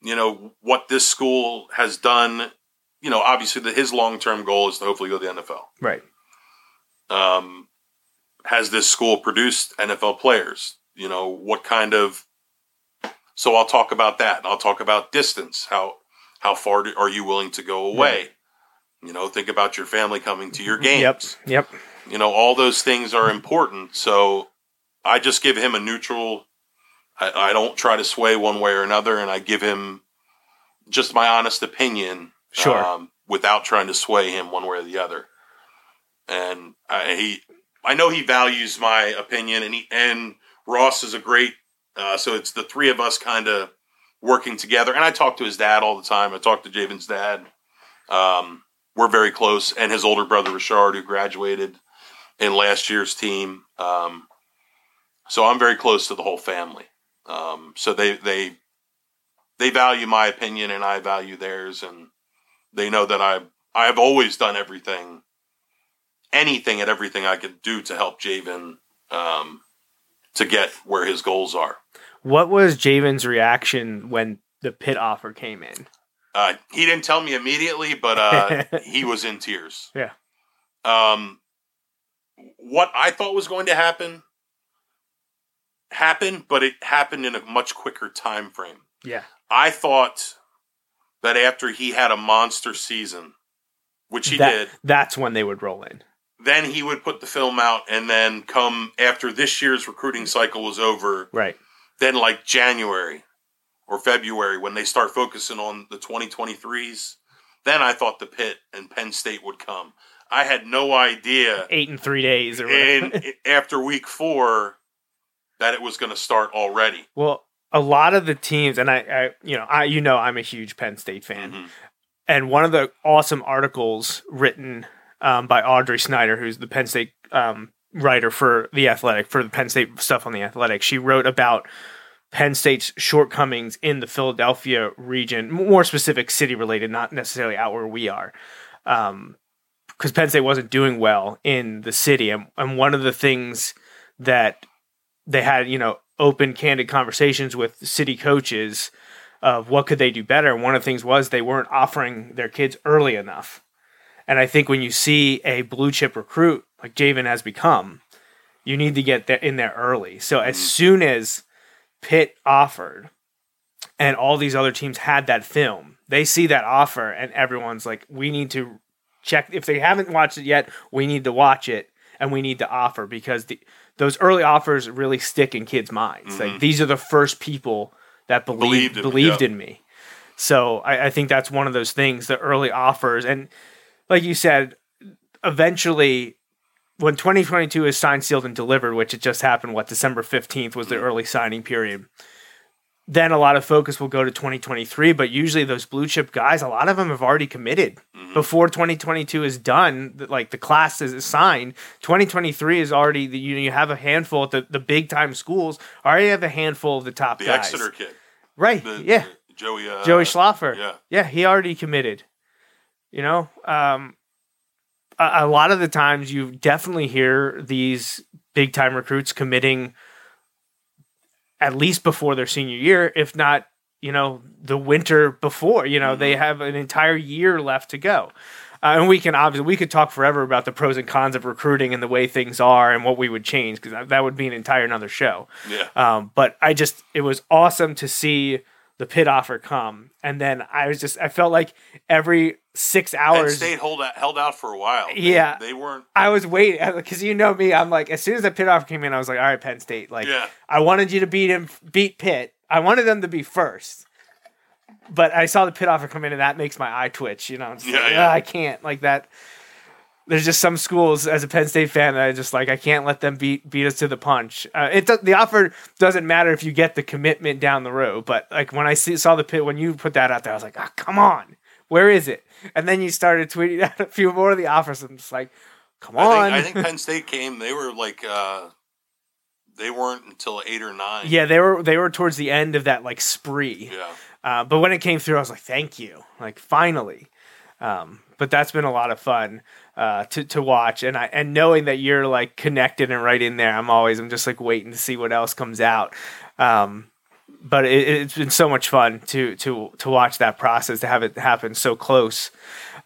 You know what this school has done. You know, obviously, that his long term goal is to hopefully go to the NFL. Right. Um, has this school produced NFL players? You know what kind of. So I'll talk about that. I'll talk about distance. How how far do, are you willing to go away? You know, think about your family coming to your games. Yep. Yep. You know, all those things are important. So I just give him a neutral. I, I don't try to sway one way or another, and I give him just my honest opinion, Sure. um, without trying to sway him one way or the other. And I, he, I know he values my opinion, and he and Ross is a great. Uh, so it's the three of us kind of working together. And I talk to his dad all the time. I talk to Javen's dad. Um, we're very close, and his older brother Richard, who graduated in last year's team. Um, so I'm very close to the whole family. Um, so they they they value my opinion, and I value theirs, and they know that I I have always done everything, anything and everything I could do to help Javen um, to get where his goals are. What was Javen's reaction when the Pitt offer came in? Uh, he didn't tell me immediately, but uh, he was in tears. Yeah. Um, what I thought was going to happen happened, but it happened in a much quicker time frame. Yeah. I thought that after he had a monster season, which he That- did, That's when they would roll in. then he would put the film out, and then come after this year's recruiting cycle was over, Right. then like January or February when they start focusing on the 2023s, then I thought the Pitt and Penn State would come. I had no idea Eight in three days whatever. after week four that it was going to start already. well, a lot of the teams, and I, I, you know, I, you know, I'm a huge Penn State fan, Mhm. and one of the awesome articles written um, by Audrey Snyder, who's the Penn State um, writer for the Athletic, for the Penn State stuff on the Athletic, she wrote about Penn State's shortcomings in the Philadelphia region, more specific city related, not necessarily out where we are. Um, because Penn State wasn't doing well in the city. And, and one of the things that they had, you know, open, candid conversations with city coaches of what could they do better. And one of the things was they weren't offering their kids early enough. And I think when you see a blue chip recruit like Javen has become, you need to get in there early. So as soon as Pitt offered and all these other teams had that film, they see that offer and everyone's like, we need to check if they haven't watched it yet, we need to watch it and we need to offer because the, those early offers really stick in kids' minds. Like mm-hmm. these are the first people that believed Believed believed, in- in, me. So I, I think that's one of those things, the early offers. And like you said, eventually when 2022 is signed, sealed, and delivered, which it just happened, what, December 15th was the early signing period, then a lot of focus will go to 2023. But usually those blue chip guys, a lot of them have already committed before 2022 is done. Like the class is signed, 2023 is already, the, you, you have a handful at the, the big time schools, already have a handful of the top The guys. Exeter kid, Right. the, yeah. the Joey, uh, Joey Schlaffer. yeah. Yeah, he already committed. You know, um, a, a lot of the times you definitely hear these big time recruits committing at least before their senior year, if not, you know, the winter before. You know, they have an entire year left to go. Uh, and we can obviously we could talk forever about the pros and cons of recruiting and the way things are and what we would change because that, that would be an entire another show. yeah. Um, but I just it was awesome to see the Pitt offer come, and then I was just I felt like every six hours. Penn State hold out, held out for a while. They- Yeah. they weren't. I was waiting because you know me. I'm like as soon as the Pitt offer came in, I was like, all right, Penn State. Like Yeah. I wanted you to beat him, beat Pitt. I wanted them to be first. But I saw the Pitt offer come in, and that makes my eye twitch. You know, Yeah, like, yeah. "Ah, I can't like that. There's just some schools as a Penn State fan that I just like I can't let them beat beat us to the punch. Uh, it the offer doesn't matter if you get the commitment down the road, but like when I see, saw the Pitt when you put that out there, I was like, ah, come on, where is it? And then you started tweeting out a few more of the offers. I'm just like, come on. I think, I think Penn State came. They were like, uh, they weren't until eight or nine. yeah, they were they were towards the end of that like spree. Yeah. Uh, but when it came through, I was like, thank you. Like, finally. Um, but that's been a lot of fun uh, to, to watch. And I and knowing that you're like connected and right in there, I'm always, I'm just like waiting to see what else comes out. Um, but it, it's been so much fun to, to, to watch that process, to have it happen so close.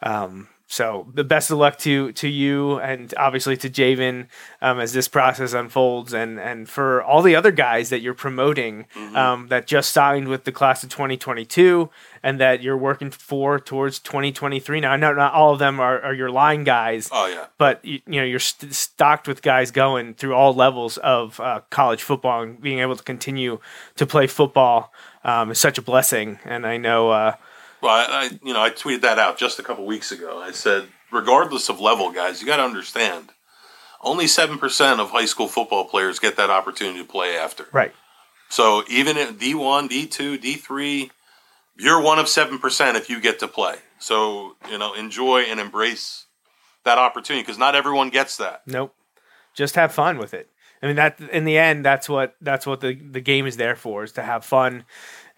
Um, so the best of luck to to you and obviously to Javen um, as this process unfolds, and and for all the other guys that you're promoting um, that just signed with the class of 2022, and that you're working for towards 2023. Now, not not all of them are, are your line guys, Oh yeah. but you, you know you're st- stocked with guys going through all levels of uh, college football and being able to continue to play football um, is such a blessing. And I know. Uh, Well, I, I you know I tweeted that out just a couple weeks ago. I said, regardless of level, guys, you got to understand, only seven percent of high school football players get that opportunity to play after. right. So even at D one, D two, D three, you're one of seven percent if you get to play. So you know, enjoy and embrace that opportunity because not everyone gets that. Nope. Just have fun with it. I mean that in the end that's what that's what the the game is there for is to have fun.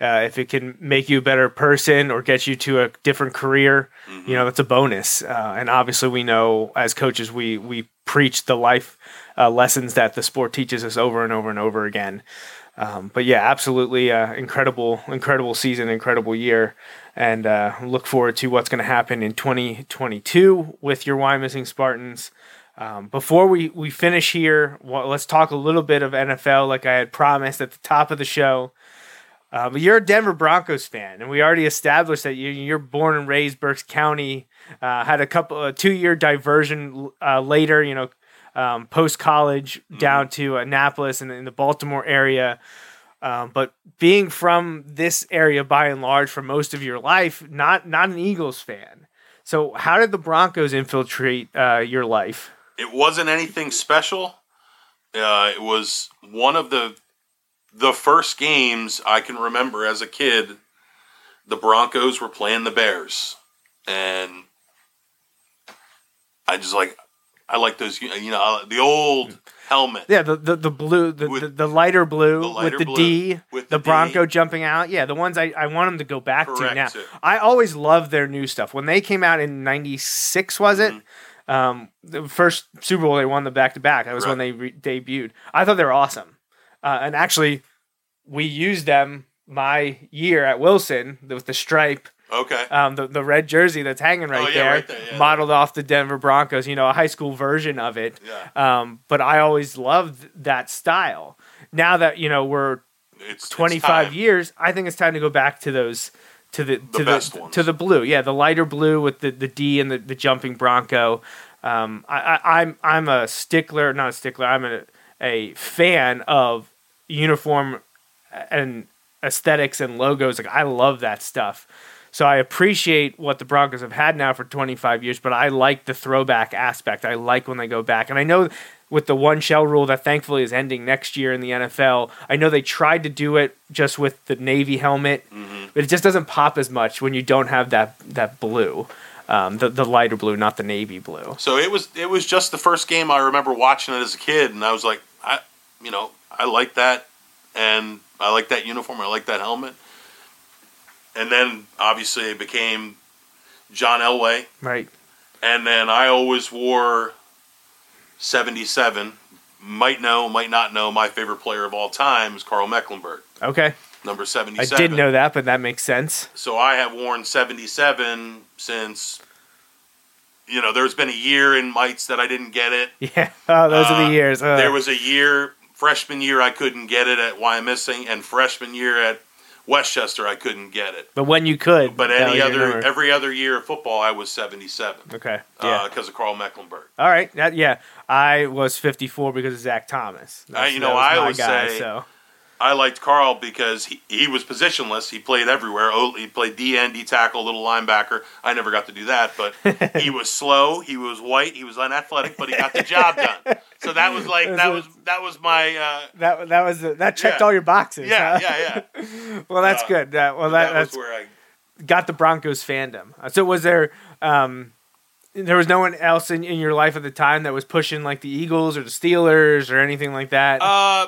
Uh, if it can make you a better person or get you to a different career, you know that's a bonus. Uh, and obviously, we know as coaches we we preach the life uh, lessons that the sport teaches us over and over and over again. Um, but yeah, absolutely uh, incredible, incredible season, incredible year, and uh, look forward to what's going to happen in 2022 with your Wyomissing Spartans. Um, before we, we finish here, well, let's talk a little bit of NFL, like I had promised at the top of the show. Uh, but you're a Denver Broncos fan, and we already established that you, you're born and raised Berks County. Uh, had a couple, a two year diversion uh, later, you know, um, post college down to Annapolis and in the Baltimore area. Um, but being from this area by and large for most of your life, not not an Eagles fan. So how did the Broncos infiltrate uh, your life? It wasn't anything special. Uh, it was one of the the first games I can remember as a kid. The Broncos were playing the Bears, and I just like I like those you know the old helmet. Yeah, the the, the blue, the, With- the, the lighter blue the lighter with the blue, D, with the Bronco D. jumping out. Yeah, the ones I, I want them to go back to now. Correct. I always love their new stuff. When they came out in '96, was it? Mm-hmm. Um, the first Super Bowl they won the back to back. That was when they re- debuted. I thought they were awesome. Uh, and actually, we used them my year at Wilson with the stripe Okay. um, the, the red jersey that's hanging right, Oh, yeah, there, right there, yeah. modeled off the Denver Broncos, you know, a high school version of it. Yeah. Um, but I always loved that style. Now that, you know, we're It's it's 25 time. years, I think it's time to go back to those to the, to best the ones. to the blue. Yeah, the lighter blue with the, the D and the, the jumping Bronco. Um, I, I, I'm I'm a stickler, not a stickler. I'm a a fan of uniform and aesthetics and logos. Like I love that stuff. So I appreciate what the Broncos have had now for 25 years, but I like the throwback aspect. I like when they go back. And I know with the one shell rule that thankfully is ending next year in the NFL, I know they tried to do it just with the Navy helmet, but it just doesn't pop as much when you don't have that that blue. Um, the, the lighter blue, not the navy blue. So it was it was just the first game I remember watching it as a kid, and I was like, I you know I like that, and I like that uniform, I like that helmet, and then obviously it became John Elway, Right. and then I always wore seventy seven. Might know, might not know. My favorite player of all time is Karl Mecklenburg, Okay. number 77. I seven. did know that, but that makes sense. So I have worn 77 since, you know, there's been a year in mites that I didn't get it. Yeah. Oh, those are Uh, the years. Uh, There was a year, freshman year, I couldn't get it at Wyomissing, and freshman year at West Chester, I couldn't get it. but when you could. But any other, number. every other year of football, I was 77 Okay. Uh, yeah. because of Karl Mecklenburg. All right. That, yeah. I was 54 because of Zach Thomas. I- you know, I always guy, say- so. I liked Karl because he, he was positionless. He played everywhere. Oh, he played D end, D tackle, little linebacker. I never got to do that, but he was slow. He was white. He was unathletic, but he got the job done. So that was like that was that was my uh, That that was that checked Yeah. all your boxes. yeah huh? yeah yeah. Well, that's Uh, good. That, well, that, that that's where I got the Broncos fandom. Uh, So was there um there was no one else in, in your life at the time that was pushing like the Eagles or the Steelers or anything like that? uh,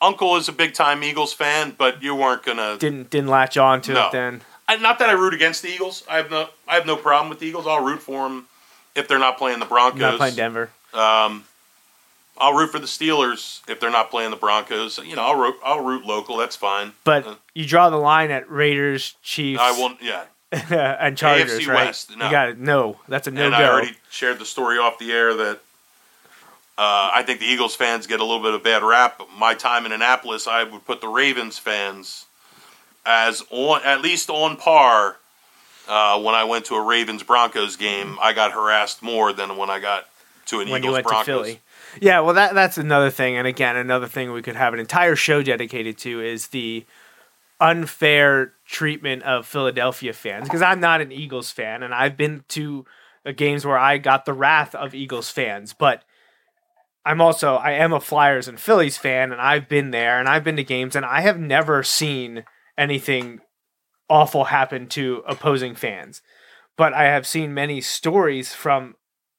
uncle is a big time Eagles fan, but you weren't gonna. didn't didn't latch on to No. it then. I, not that I root against the Eagles. I have no I have no problem with the Eagles. I'll root for them if they're not playing the Broncos. Not playing Denver. Um, I'll root for the Steelers if they're not playing the Broncos. You know, I'll root, I'll root local. That's fine. But Uh, you draw the line at Raiders, Chiefs, I won't. Yeah, and Chargers, AFC right? West, no. You got it. No, that's a no and go. I already shared the story off the air that uh, I think the Eagles fans get a little bit of bad rap. My time in Annapolis, I would put the Ravens fans as on at least on par. Uh, when I went to a Ravens Broncos game, I got harassed more than when I got to an when Eagles Broncos. Yeah, well, that that's another thing, and again, another thing we could have an entire show dedicated to is the unfair treatment of Philadelphia fans. Because I'm not an Eagles fan, and I've been to uh, games where I got the wrath of Eagles fans, but I'm also I am a Flyers and Phillies fan, and I've been there, and I've been to games, and I have never seen anything awful happen to opposing fans. But I have seen many stories from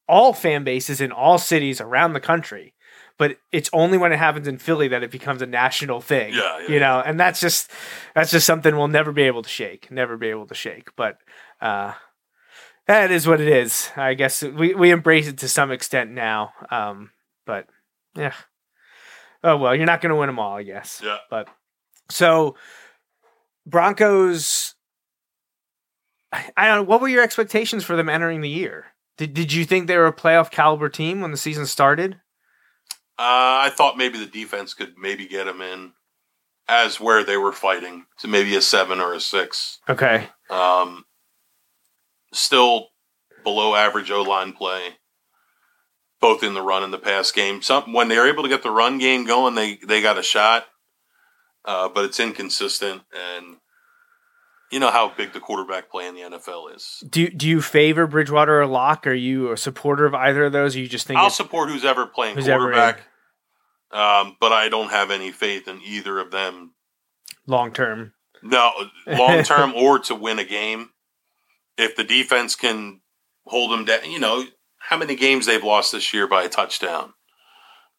all fan bases in all cities around the country. But it's only when it happens in Philly that it becomes a national thing. Yeah, yeah, you know, and that's just that's just something we'll never be able to shake. Never be able to shake. But uh that is what it is. I guess we, we embrace it to some extent now. Um, but yeah. Oh well, you're not going to win them all, I guess. Yeah. But so Broncos. I, don't. What were your expectations for them entering the year? Did Did you think they were a playoff caliber team when the season started? Uh, I thought maybe the defense could maybe get them in. as where they were fighting to maybe a seven or a six. Okay. Um, still below average O line play, both in the run and the pass game. Some when they're able to get the run game going, they they got a shot, uh, but it's inconsistent, and you know how big the quarterback play in the NFL is. Do do you favor Bridgewater or Lock? Are you a supporter of either of those? Or you just think I'll support who's ever playing Who's ever quarterback, um, but I don't have any faith in either of them. long term? No, long term or to win a game. If the defense can hold them down, you know how many games they've lost this year by a touchdown.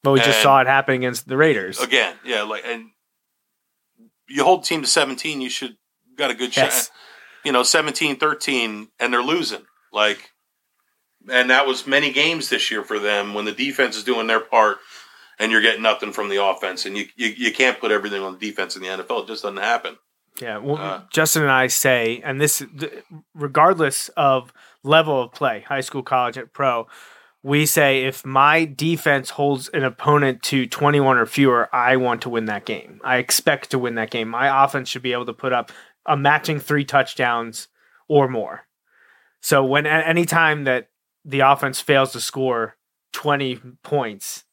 But we just saw it happen against the Raiders. Again, yeah, like and you hold team to 17, you should got a good Yes. shot. You know, 17-13 and they're losing. Like and that was many games this year for them when the defense is doing their part and you're getting nothing from the offense and you you, you can't put everything on the defense in the NFL. It just doesn't happen. Yeah, well, Uh, Justin and I say, and this, regardless of level of play, high school, college, and pro, we say if my defense holds an opponent to 21 or fewer, I want to win that game. I expect to win that game. My offense should be able to put up a matching three touchdowns or more. So when at any time that the offense fails to score 20 points,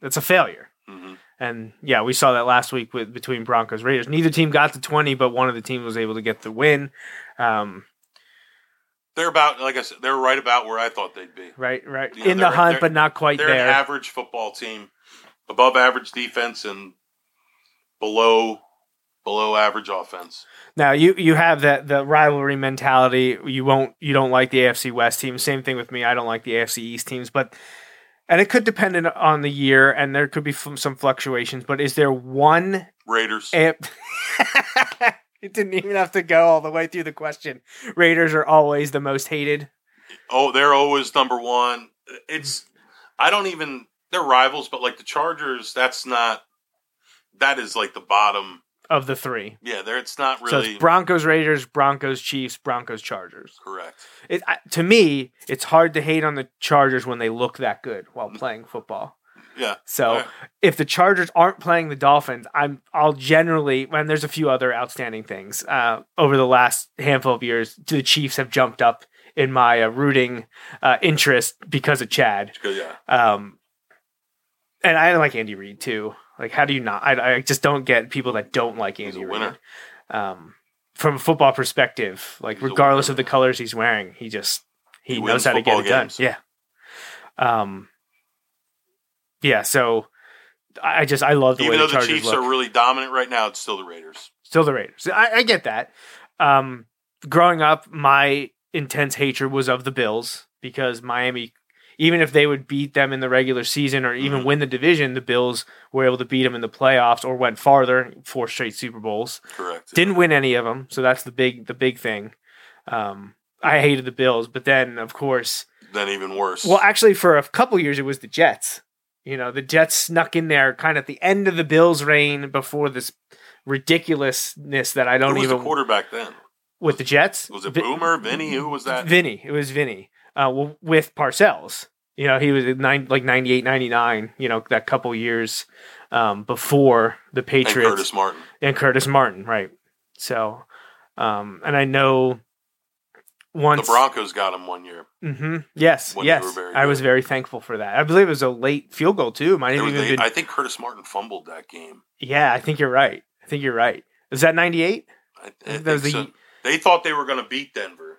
that's a failure. Mhm. And yeah, we saw that last week with between Broncos Raiders. Neither team got to twenty, but one of the teams was able to get the win. Um, They're about like I said, they're right about where I thought they'd be. right, right You know, in the hunt, but not quite They're there. an average football team, above average defense and below below average offense. now you you have that the rivalry mentality. You won't you don't like the AFC West teams. Same thing with me. I don't like the AFC East teams, but and it could depend on- the year, and there could be f- some fluctuations. But is there one Raiders. It, it didn't even have to go all the way through the question. Raiders are always the most hated. Oh, they're always number one. It's I don't even they're rivals, but like the Chargers, that's not that is like the bottom. of the three. Yeah, there it's not So really it's Broncos, Raiders, Broncos, Chiefs, Broncos, Chargers. correct. It, I- to me, it's hard to hate on the Chargers when they look that good while mm. playing football. Yeah. So Right. if the Chargers aren't playing the Dolphins, I'm I'll generally and there's a few other outstanding things uh, over the last handful of years. The Chiefs have jumped up in my uh, rooting uh, interest because of Chad. Yeah. Um, and I like Andy Reid too. Like, how do you not? I, I just don't get people that don't like He's Andy a Reid. Um, from a football perspective, like He's regardless of the colors he's wearing, he just he, He knows how to get it done. Yeah. Um. Yeah. So I just I love the Even way though the the Chiefs look. are really dominant right now, it's still the Raiders. Still the Raiders. I, I get that. Um, growing up, my intense hatred was of the Bills because Miami, even if they would beat them in the regular season or even Mhm. win the division, the Bills were able to beat them in the playoffs or went farther, four straight Super Bowls. Correct. Didn't win any of them, so that's the big the big thing. Um, I hated the Bills, but then of course, then even worse. well, actually for a couple years it was the Jets. You know, the Jets snuck in there kind of at the end of the Bills' reign before this ridiculousness that I don't was even the quarterback then? with the Jets. Was it Boomer, Vinny? Who was that? Vinny. It was Vinny. Uh, with Parcells. You know, he was nine, like 98, 99, you know, that couple years um, before the Patriots. and Curtis Martin. and Curtis Martin, right? So, um, and I know once The Broncos got him one year. Mm-hmm. Yes, yes, I was very thankful for that. I believe it was a late field goal too. Might have even been. I think Curtis Martin fumbled that game. yeah, I think you're right. I think you're right. Is that ninety eight? I, I that was the- so. They thought they were going to beat Denver.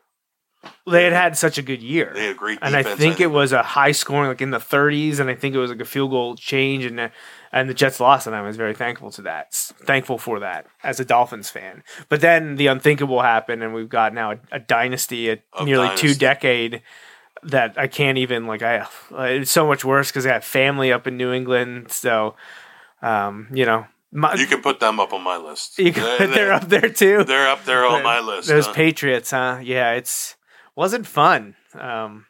They had had such a good year. They had great and I think it was a high scoring, like in the 30s, and I think it was like a field goal change, and and the Jets lost, and I was very thankful to that, thankful for that as a Dolphins fan. But then the unthinkable happened, and we've got now a, a dynasty, a Of nearly two decade that I can't even like. I it's so much worse because I have family up in New England, so um, you know, my, You can put them up on my list. you can- They're- they're up there too. They're up there on my list. Those huh? Patriots, huh? Yeah, it's wasn't fun. Um,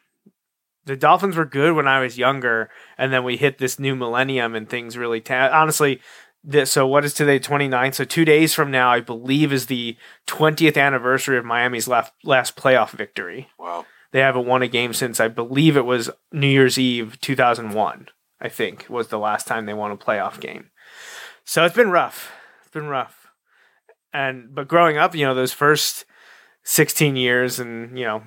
the Dolphins were good when I was younger, and then we hit this new millennium, and things really. Ta- honestly, this, so what is today? 29th. So two days from now, I believe, is the 20th anniversary of Miami's last last playoff victory. wow. They haven't won a game since I believe it was New Year's Eve 2001. I think was the last time they won a playoff game. So it's been rough. It's been rough. And but growing up, you know, those first 16 years and, you know,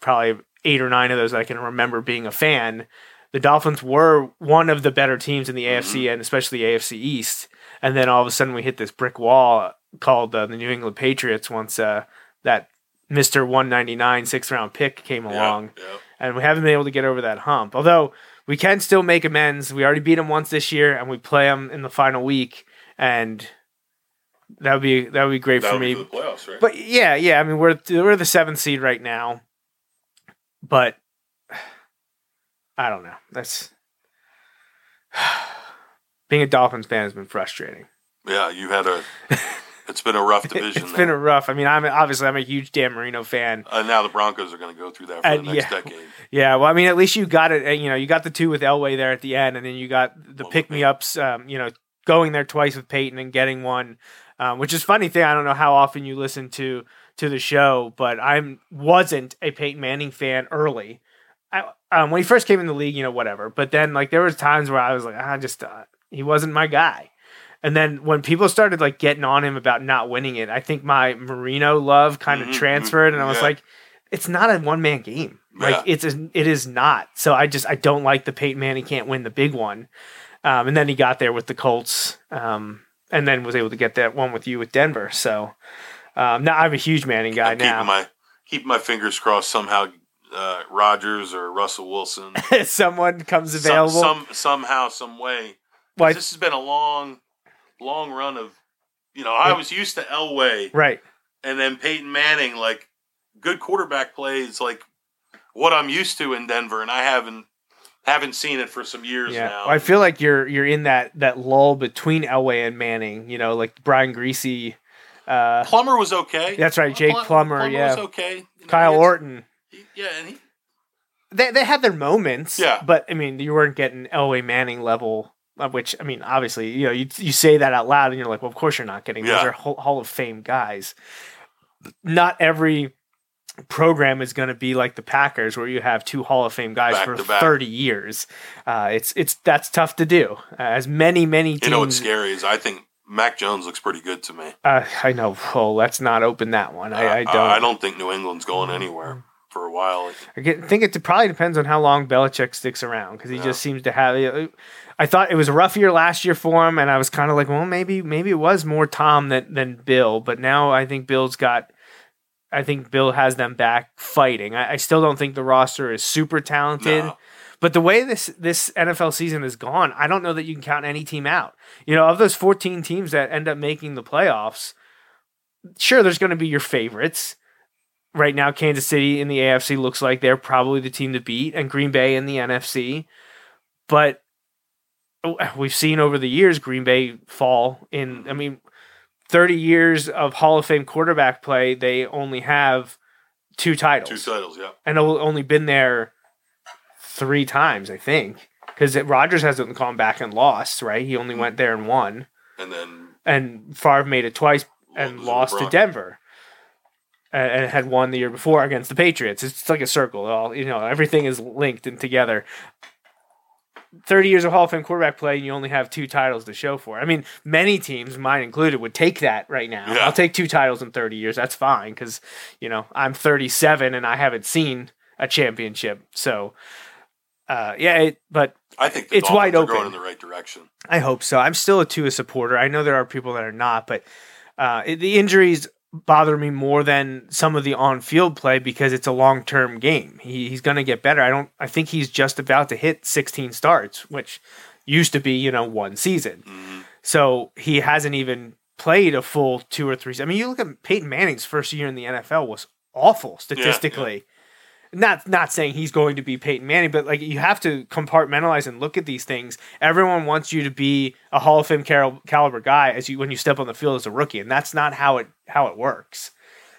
probably 8 or 9 of those I can remember being a fan, the Dolphins were one of the better teams in the AFC and especially AFC East. And then all of a sudden we hit this brick wall called uh, the New England Patriots once uh, that Mr. 199 sixth round pick came along. Yeah. And we haven't been able to get over that hump. Although we can still make amends. We already beat them once this year and we play them in the final week. And that would be that would be great That for me. playoffs, right? But yeah, yeah. I mean, we're we're the seventh seed right now, but I don't know. That's being a Dolphins fan has been frustrating. yeah, you had a. It's been a rough division. It's there. been a rough. I mean, I'm obviously I'm a huge Dan Marino fan. Uh, now the Broncos are going to go through that for And, the next yeah. decade. Yeah, well, I mean, at least you got it. You know, you got the two with Elway there at the end, and then you got the One pick me ups. Um, you know, going there twice with Peyton and getting one, um, which is funny thing. I don't know how often you listen to to the show, but I wasn't a Peyton Manning fan early. I, um, when he first came in the league, you know, whatever. But then, like, there was times where I was like, I just uh, he wasn't my guy. And then when people started like getting on him about not winning it, I think my Marino love kind of Mhm, transferred, and I was yeah. like, it's not a one man game. Like Yeah. it's a, it is not. So I just I don't like the Peyton Manning can't win the big one. Um, and then he got there with the Colts, um, and then was able to get that one with you with Denver. So um, now I'm a huge Manning guy I'm now. keeping my keeping my fingers crossed somehow uh, Rodgers or Russell Wilson Someone comes some, available. some somehow some way. Well, this has been a long long run of you know I was used to Elway right. and then Peyton Manning like good quarterback plays like what I'm used to in Denver and I haven't haven't seen it for some years Yeah, now. Well, I feel like you're you're in that that lull between Elway and Manning. You know, like Brian Griese, uh, Plummer was okay. That's right, Jake Plum- Plummer, yeah. was okay. You know, Kyle he had- Orton. he- yeah, and he, They they had their moments. Yeah. but I mean, you weren't getting Elway Manning level. Which I mean, obviously, you know, you you say that out loud, and you're like, well, of course you're not getting. Those Yeah. are Hall, Hall of Fame guys. Not every program is going to be like the Packers, where you have two Hall of Fame guys Back for to back. 30 years. Uh, it's it's that's tough to do. Uh, as many many teams. you know what's scary is I think Mac Jones looks pretty good to me. Uh, I know. Well, let's not open that one. I, I Uh, don't. I don't think New England's going anywhere for a while. I get- think it probably depends on how long Belichick sticks around because he Yeah. just seems to have. I thought it was a rough year last year for him, and I was kind of like, well, maybe maybe it was more Tom than than Bill, but now I think Bill's got. I think Bill has them back fighting. I, I still don't think the roster is super talented. No. But the way this this NFL season has gone, I don't know that you can count any team out. You know, of those 14 teams that end up making the playoffs, sure there's going to be your favorites. Right now Kansas City in the AFC looks like they're probably the team to beat and Green Bay in the NFC. But oh, we've seen over the years Green Bay fall in I mean 30 years of Hall of Fame quarterback play, they only have two titles Two titles, yeah. and only been there three times, I think. Because Rodgers hasn't gone back and lost, right? He only went there and won, And then and Favre made it twice and Lost to to Denver, and, and had won the year before against the Patriots. It's like a circle. All you know, everything is linked and together. Thirty years of Hall of Fame quarterback play, and you only have two titles to show for. I mean, many teams, mine included, would take that right now. Yeah. I'll take two titles in thirty years. That's fine because you know I'm 37 and I haven't seen a championship. So, uh, yeah, it, but I think It's wide open. going in the right direction. I hope so. I'm still a Tua supporter. I know there are people that are not, but uh, it, the injuries bother me more than some of the on-field play because it's a long-term game. He, he's going to get better. I don't. I think he's just about to hit 16 starts, which used to be you know one season. So he hasn't even played a full two or three. I mean, you look at Peyton Manning's first year in the NFL was awful statistically. Not not saying he's going to be Peyton Manning, but like you have to compartmentalize and look at these things. Everyone wants you to be a Hall of Fame cal- caliber guy as you when you step on the field as a rookie, and that's not how it how it works.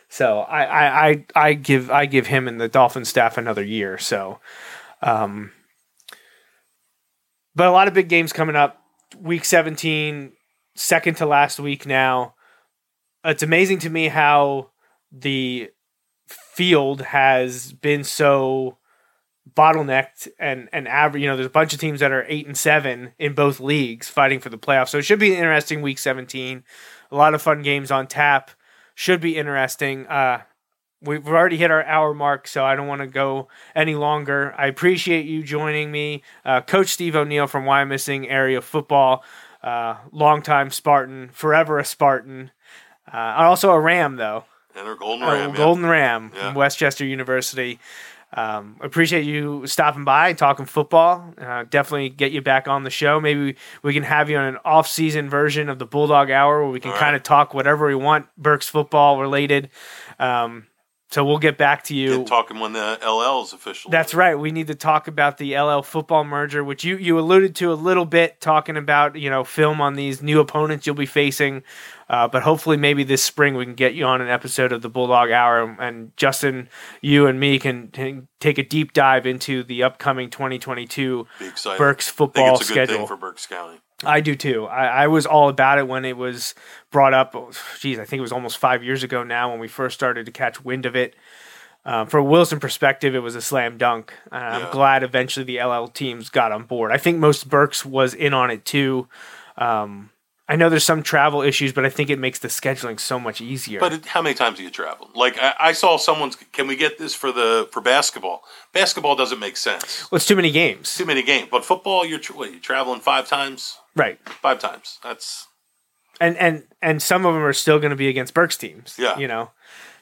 So I I, I, I give I give him and the Dolphin staff another year. So, um, but a lot of big games coming up. Week 17, second to last week now. It's amazing to me how the field has been so bottlenecked and and average. You know, there's a bunch of teams that are eight and seven in both leagues fighting for the playoffs. So it should be an interesting week 17. a lot of fun games on tap. Should be interesting. Uh, we've already hit our hour mark, so I don't want to go any longer. I appreciate you joining me, uh, Coach Steve O'Neill from Wyomissing Area Football, uh, longtime Spartan, forever a Spartan, uh, also a Ram though. And our Golden Oh, Ram. yeah. Golden Ram Yeah. from West Chester University. Um, appreciate you stopping by, talking football. Uh, definitely get you back on the show. Maybe we, we can have you on an off-season version of the Bulldog Hour where we can kind of talk whatever we want, Berks football related. Um, so we'll get back to you. Get talking when the LL is official. That's right. We need to talk about the LL football merger, which you, you alluded to a little bit, talking about you know film on these new opponents you'll be facing. Uh, but hopefully, maybe this spring we can get you on an episode of the Bulldog Hour, and Justin, you and me can, can take a deep dive into the upcoming 2022 Be excited. Berks football it's a good schedule. thing for Berks County. I do too. I, I was all about it when it was brought up. Geez, I think it was almost five years ago now when we first started to catch wind of it. Um, from a Wilson perspective, it was a slam dunk. Uh, I'm glad eventually the LL teams got on board. I think most Berks was in on it too. Um, I know there's some travel issues, but I think it makes the scheduling so much easier. But it, how many times do you travel? Like I, I saw someone's. Can we get this for the for basketball? Basketball doesn't make sense. well, it's too many games, Too many games. But football, you're what, you traveling five times. right? Five times. That's and and and some of them are still going to be against Berks teams. Yeah. you know.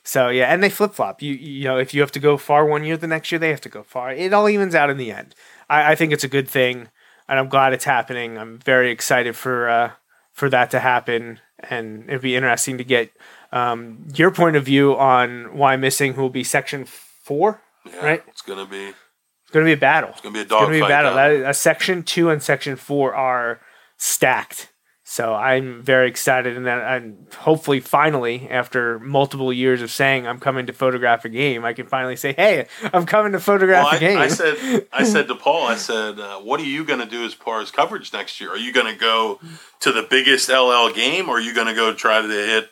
So yeah, and they flip flop. You you know, if you have to go far one year, the next year they have to go far. It all evens out in the end. I, I think it's a good thing, and I'm glad it's happening. I'm very excited for uh, for that to happen, and it'd be interesting to get um, your point of view on Wyomissing who will be section four. yeah, Right. It's gonna be It's going to be a battle. It's gonna be a It's going to be a battle. That, section two and section four are stacked. So I'm very excited, and then and hopefully, finally, after multiple years of saying I'm coming to photograph a game, I can finally say, "Hey, I'm coming to photograph Well, a game." I, I said, I said to Paul, I said, uh, "What are you going to do as far as coverage next year? Are you going to go to the biggest LL game, or are you going to go try to hit?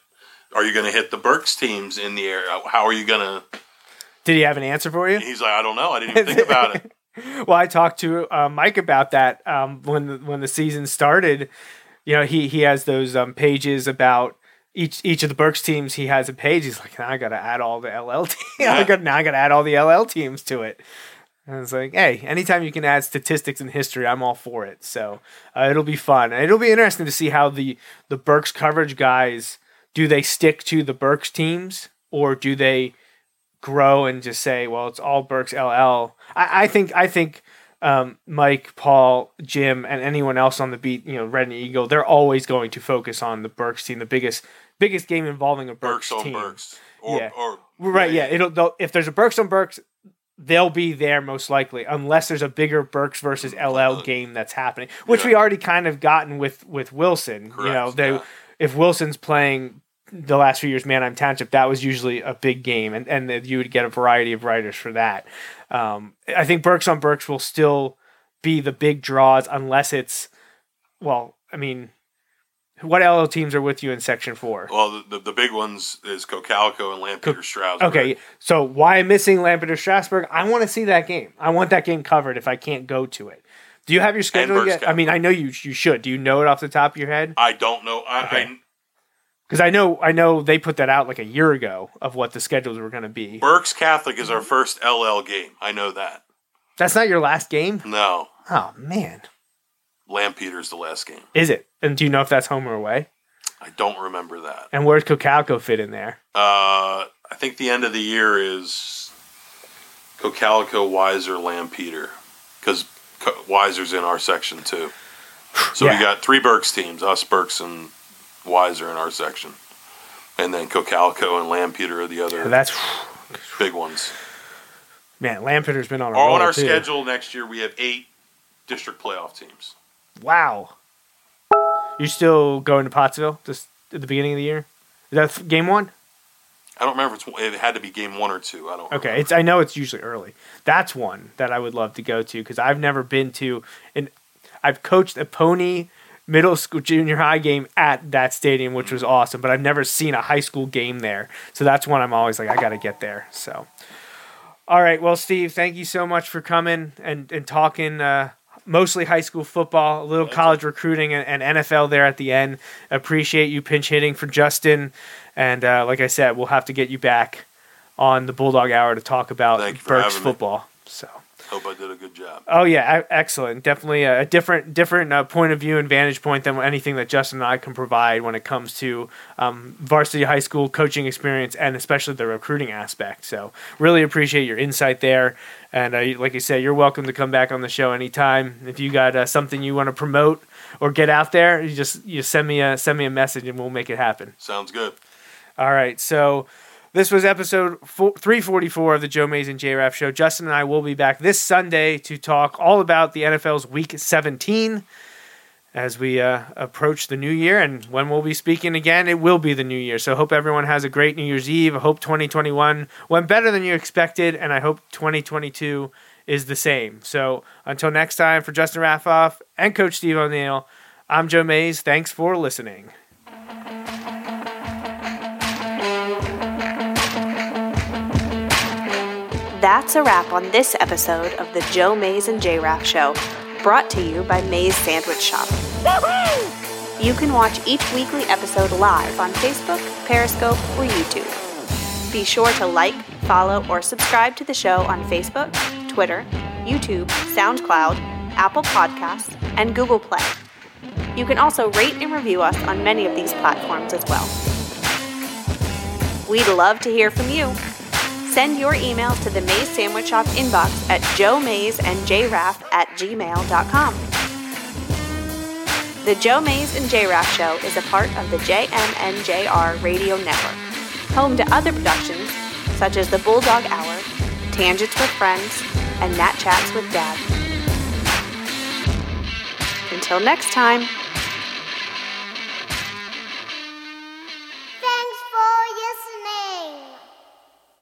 Are you going to hit the Berks teams in the air? How are you going to?" Did he have an answer for you? He's like, "I don't know. I didn't even think about it." well, I talked to uh, Mike about that um, when the, when the season started. You know, he he has those um, pages about each each of the Berks teams. He has a page. He's like, now I got to add all the LL teams. I got now I got to add all the LL teams to it. And it's like, hey, anytime you can add statistics and history, I'm all for it. So uh, it'll be fun, and it'll be interesting to see how the the Berks coverage guys do they stick to the Berks teams or do they grow and just say, well, it's all Berks LL. I, I think I think um, Mike, Paul, Jim, and anyone else on the beat, you know, Reading Eagle, they're always going to focus on the Berks team, the biggest biggest game involving a Berks, Berks on team. Berks, or, Yeah. or Right? Yeah. It'll if there's a Berks on Berks. They'll be there most likely, unless there's a bigger Berks versus LL game that's happening, which Yeah. we already kind of gotten with with Wilson. you know, they yeah. if Wilson's playing the last few years, Manheim Township, that was usually a big game, and and you would get a variety of writers for that. Um, I think Berks on Berks will still be the big draws unless it's well. I mean, what LL teams are with you in Section Four? Well, the, the, the big ones is Cocalico and Lampeter Strasburg. Okay, so Wyomissing Lampeter Strasburg? I want to see that game. I want that game covered if I can't go to it. Do you have your schedule yet? I mean, I know you you should. Do you know it off the top of your head? I don't know. I, Okay. Because I know I know they put that out like a year ago of what the schedules were going to be. Berks Catholic is our first LL game. I know that. That's not your last game. No, Oh man, Lampeter's the last game. is it? And do you know if that's home or away? I don't remember that. And where's Cocalico fit in there? Uh, I think the end of the year is Cocalico, Weiser, Lampeter, because Weiser's in our section too. So Yeah. we got three Berks teams: us, Berks, and Weiser in our section, and then Cocalico and Lampeter are the other That's big ones. man. Lampeter's been on On our too. schedule next year, we have eight district playoff teams. Wow. You still going to Pottsville just at the beginning of the year? Is that game one? I don't remember if it's, it had to be game one or two. I don't. Okay, it's I know it's usually early. That's one that I would love to go to because I've never been to, and I've coached a pony middle school junior high game at that stadium, which was awesome. But I've never seen a high school game there, so that's one I'm always like I got to get there. So, all right, well, Steve, thank you so much for coming and and talking uh, mostly high school football, a little college recruiting, and, and NFL there at the end. Appreciate you pinch hitting for Justin, and uh, like I said, we'll have to get you back on the Bulldog Hour to talk about Thank you for Berks having me. football. So. Hope I did a good job. Oh yeah, excellent. Definitely a, different different uh, point of view and vantage point than anything that Justin and I can provide when it comes to um, varsity high school coaching experience and especially the recruiting aspect. So really appreciate your insight there. And uh, like you said, you're welcome to come back on the show anytime. If you got uh, something you want to promote or get out there, you just you send me a send me a message and we'll make it happen. Sounds good. All right, so this was episode 344 of the Joe Mays and J Raff Show. Justin and I will be back this Sunday to talk all about the NFL's Week 17 as we uh, approach the new year. And when we'll be speaking again, it will be the new year. So hope everyone has a great New Year's Eve. I hope 2021 went better than you expected, and I hope 2022 is the same. So until next time, for Justin Raffoff and Coach Steve O'Neill, I'm Joe Mays. Thanks for listening. That's a wrap on this episode of the Joe Mays and J Raff Show, brought to you by Mays Sandwich Shop. You can watch each weekly episode live on Facebook, Periscope, or YouTube. Be sure to like, follow, or subscribe to the show on Facebook, Twitter, YouTube, SoundCloud, Apple Podcasts, and Google Play. You can also rate and review us on many of these platforms as well. We'd love to hear from you. Send your emails to the Mays Sandwich Shop inbox at Joe Mays and JRaff at gmail.com. The Joe Mays and JRaff Show is a part of the JMNJR Radio Network, home to other productions such as the Bulldog Hour, Tangents with Friends, and Nat Chats with Dad. Until next time.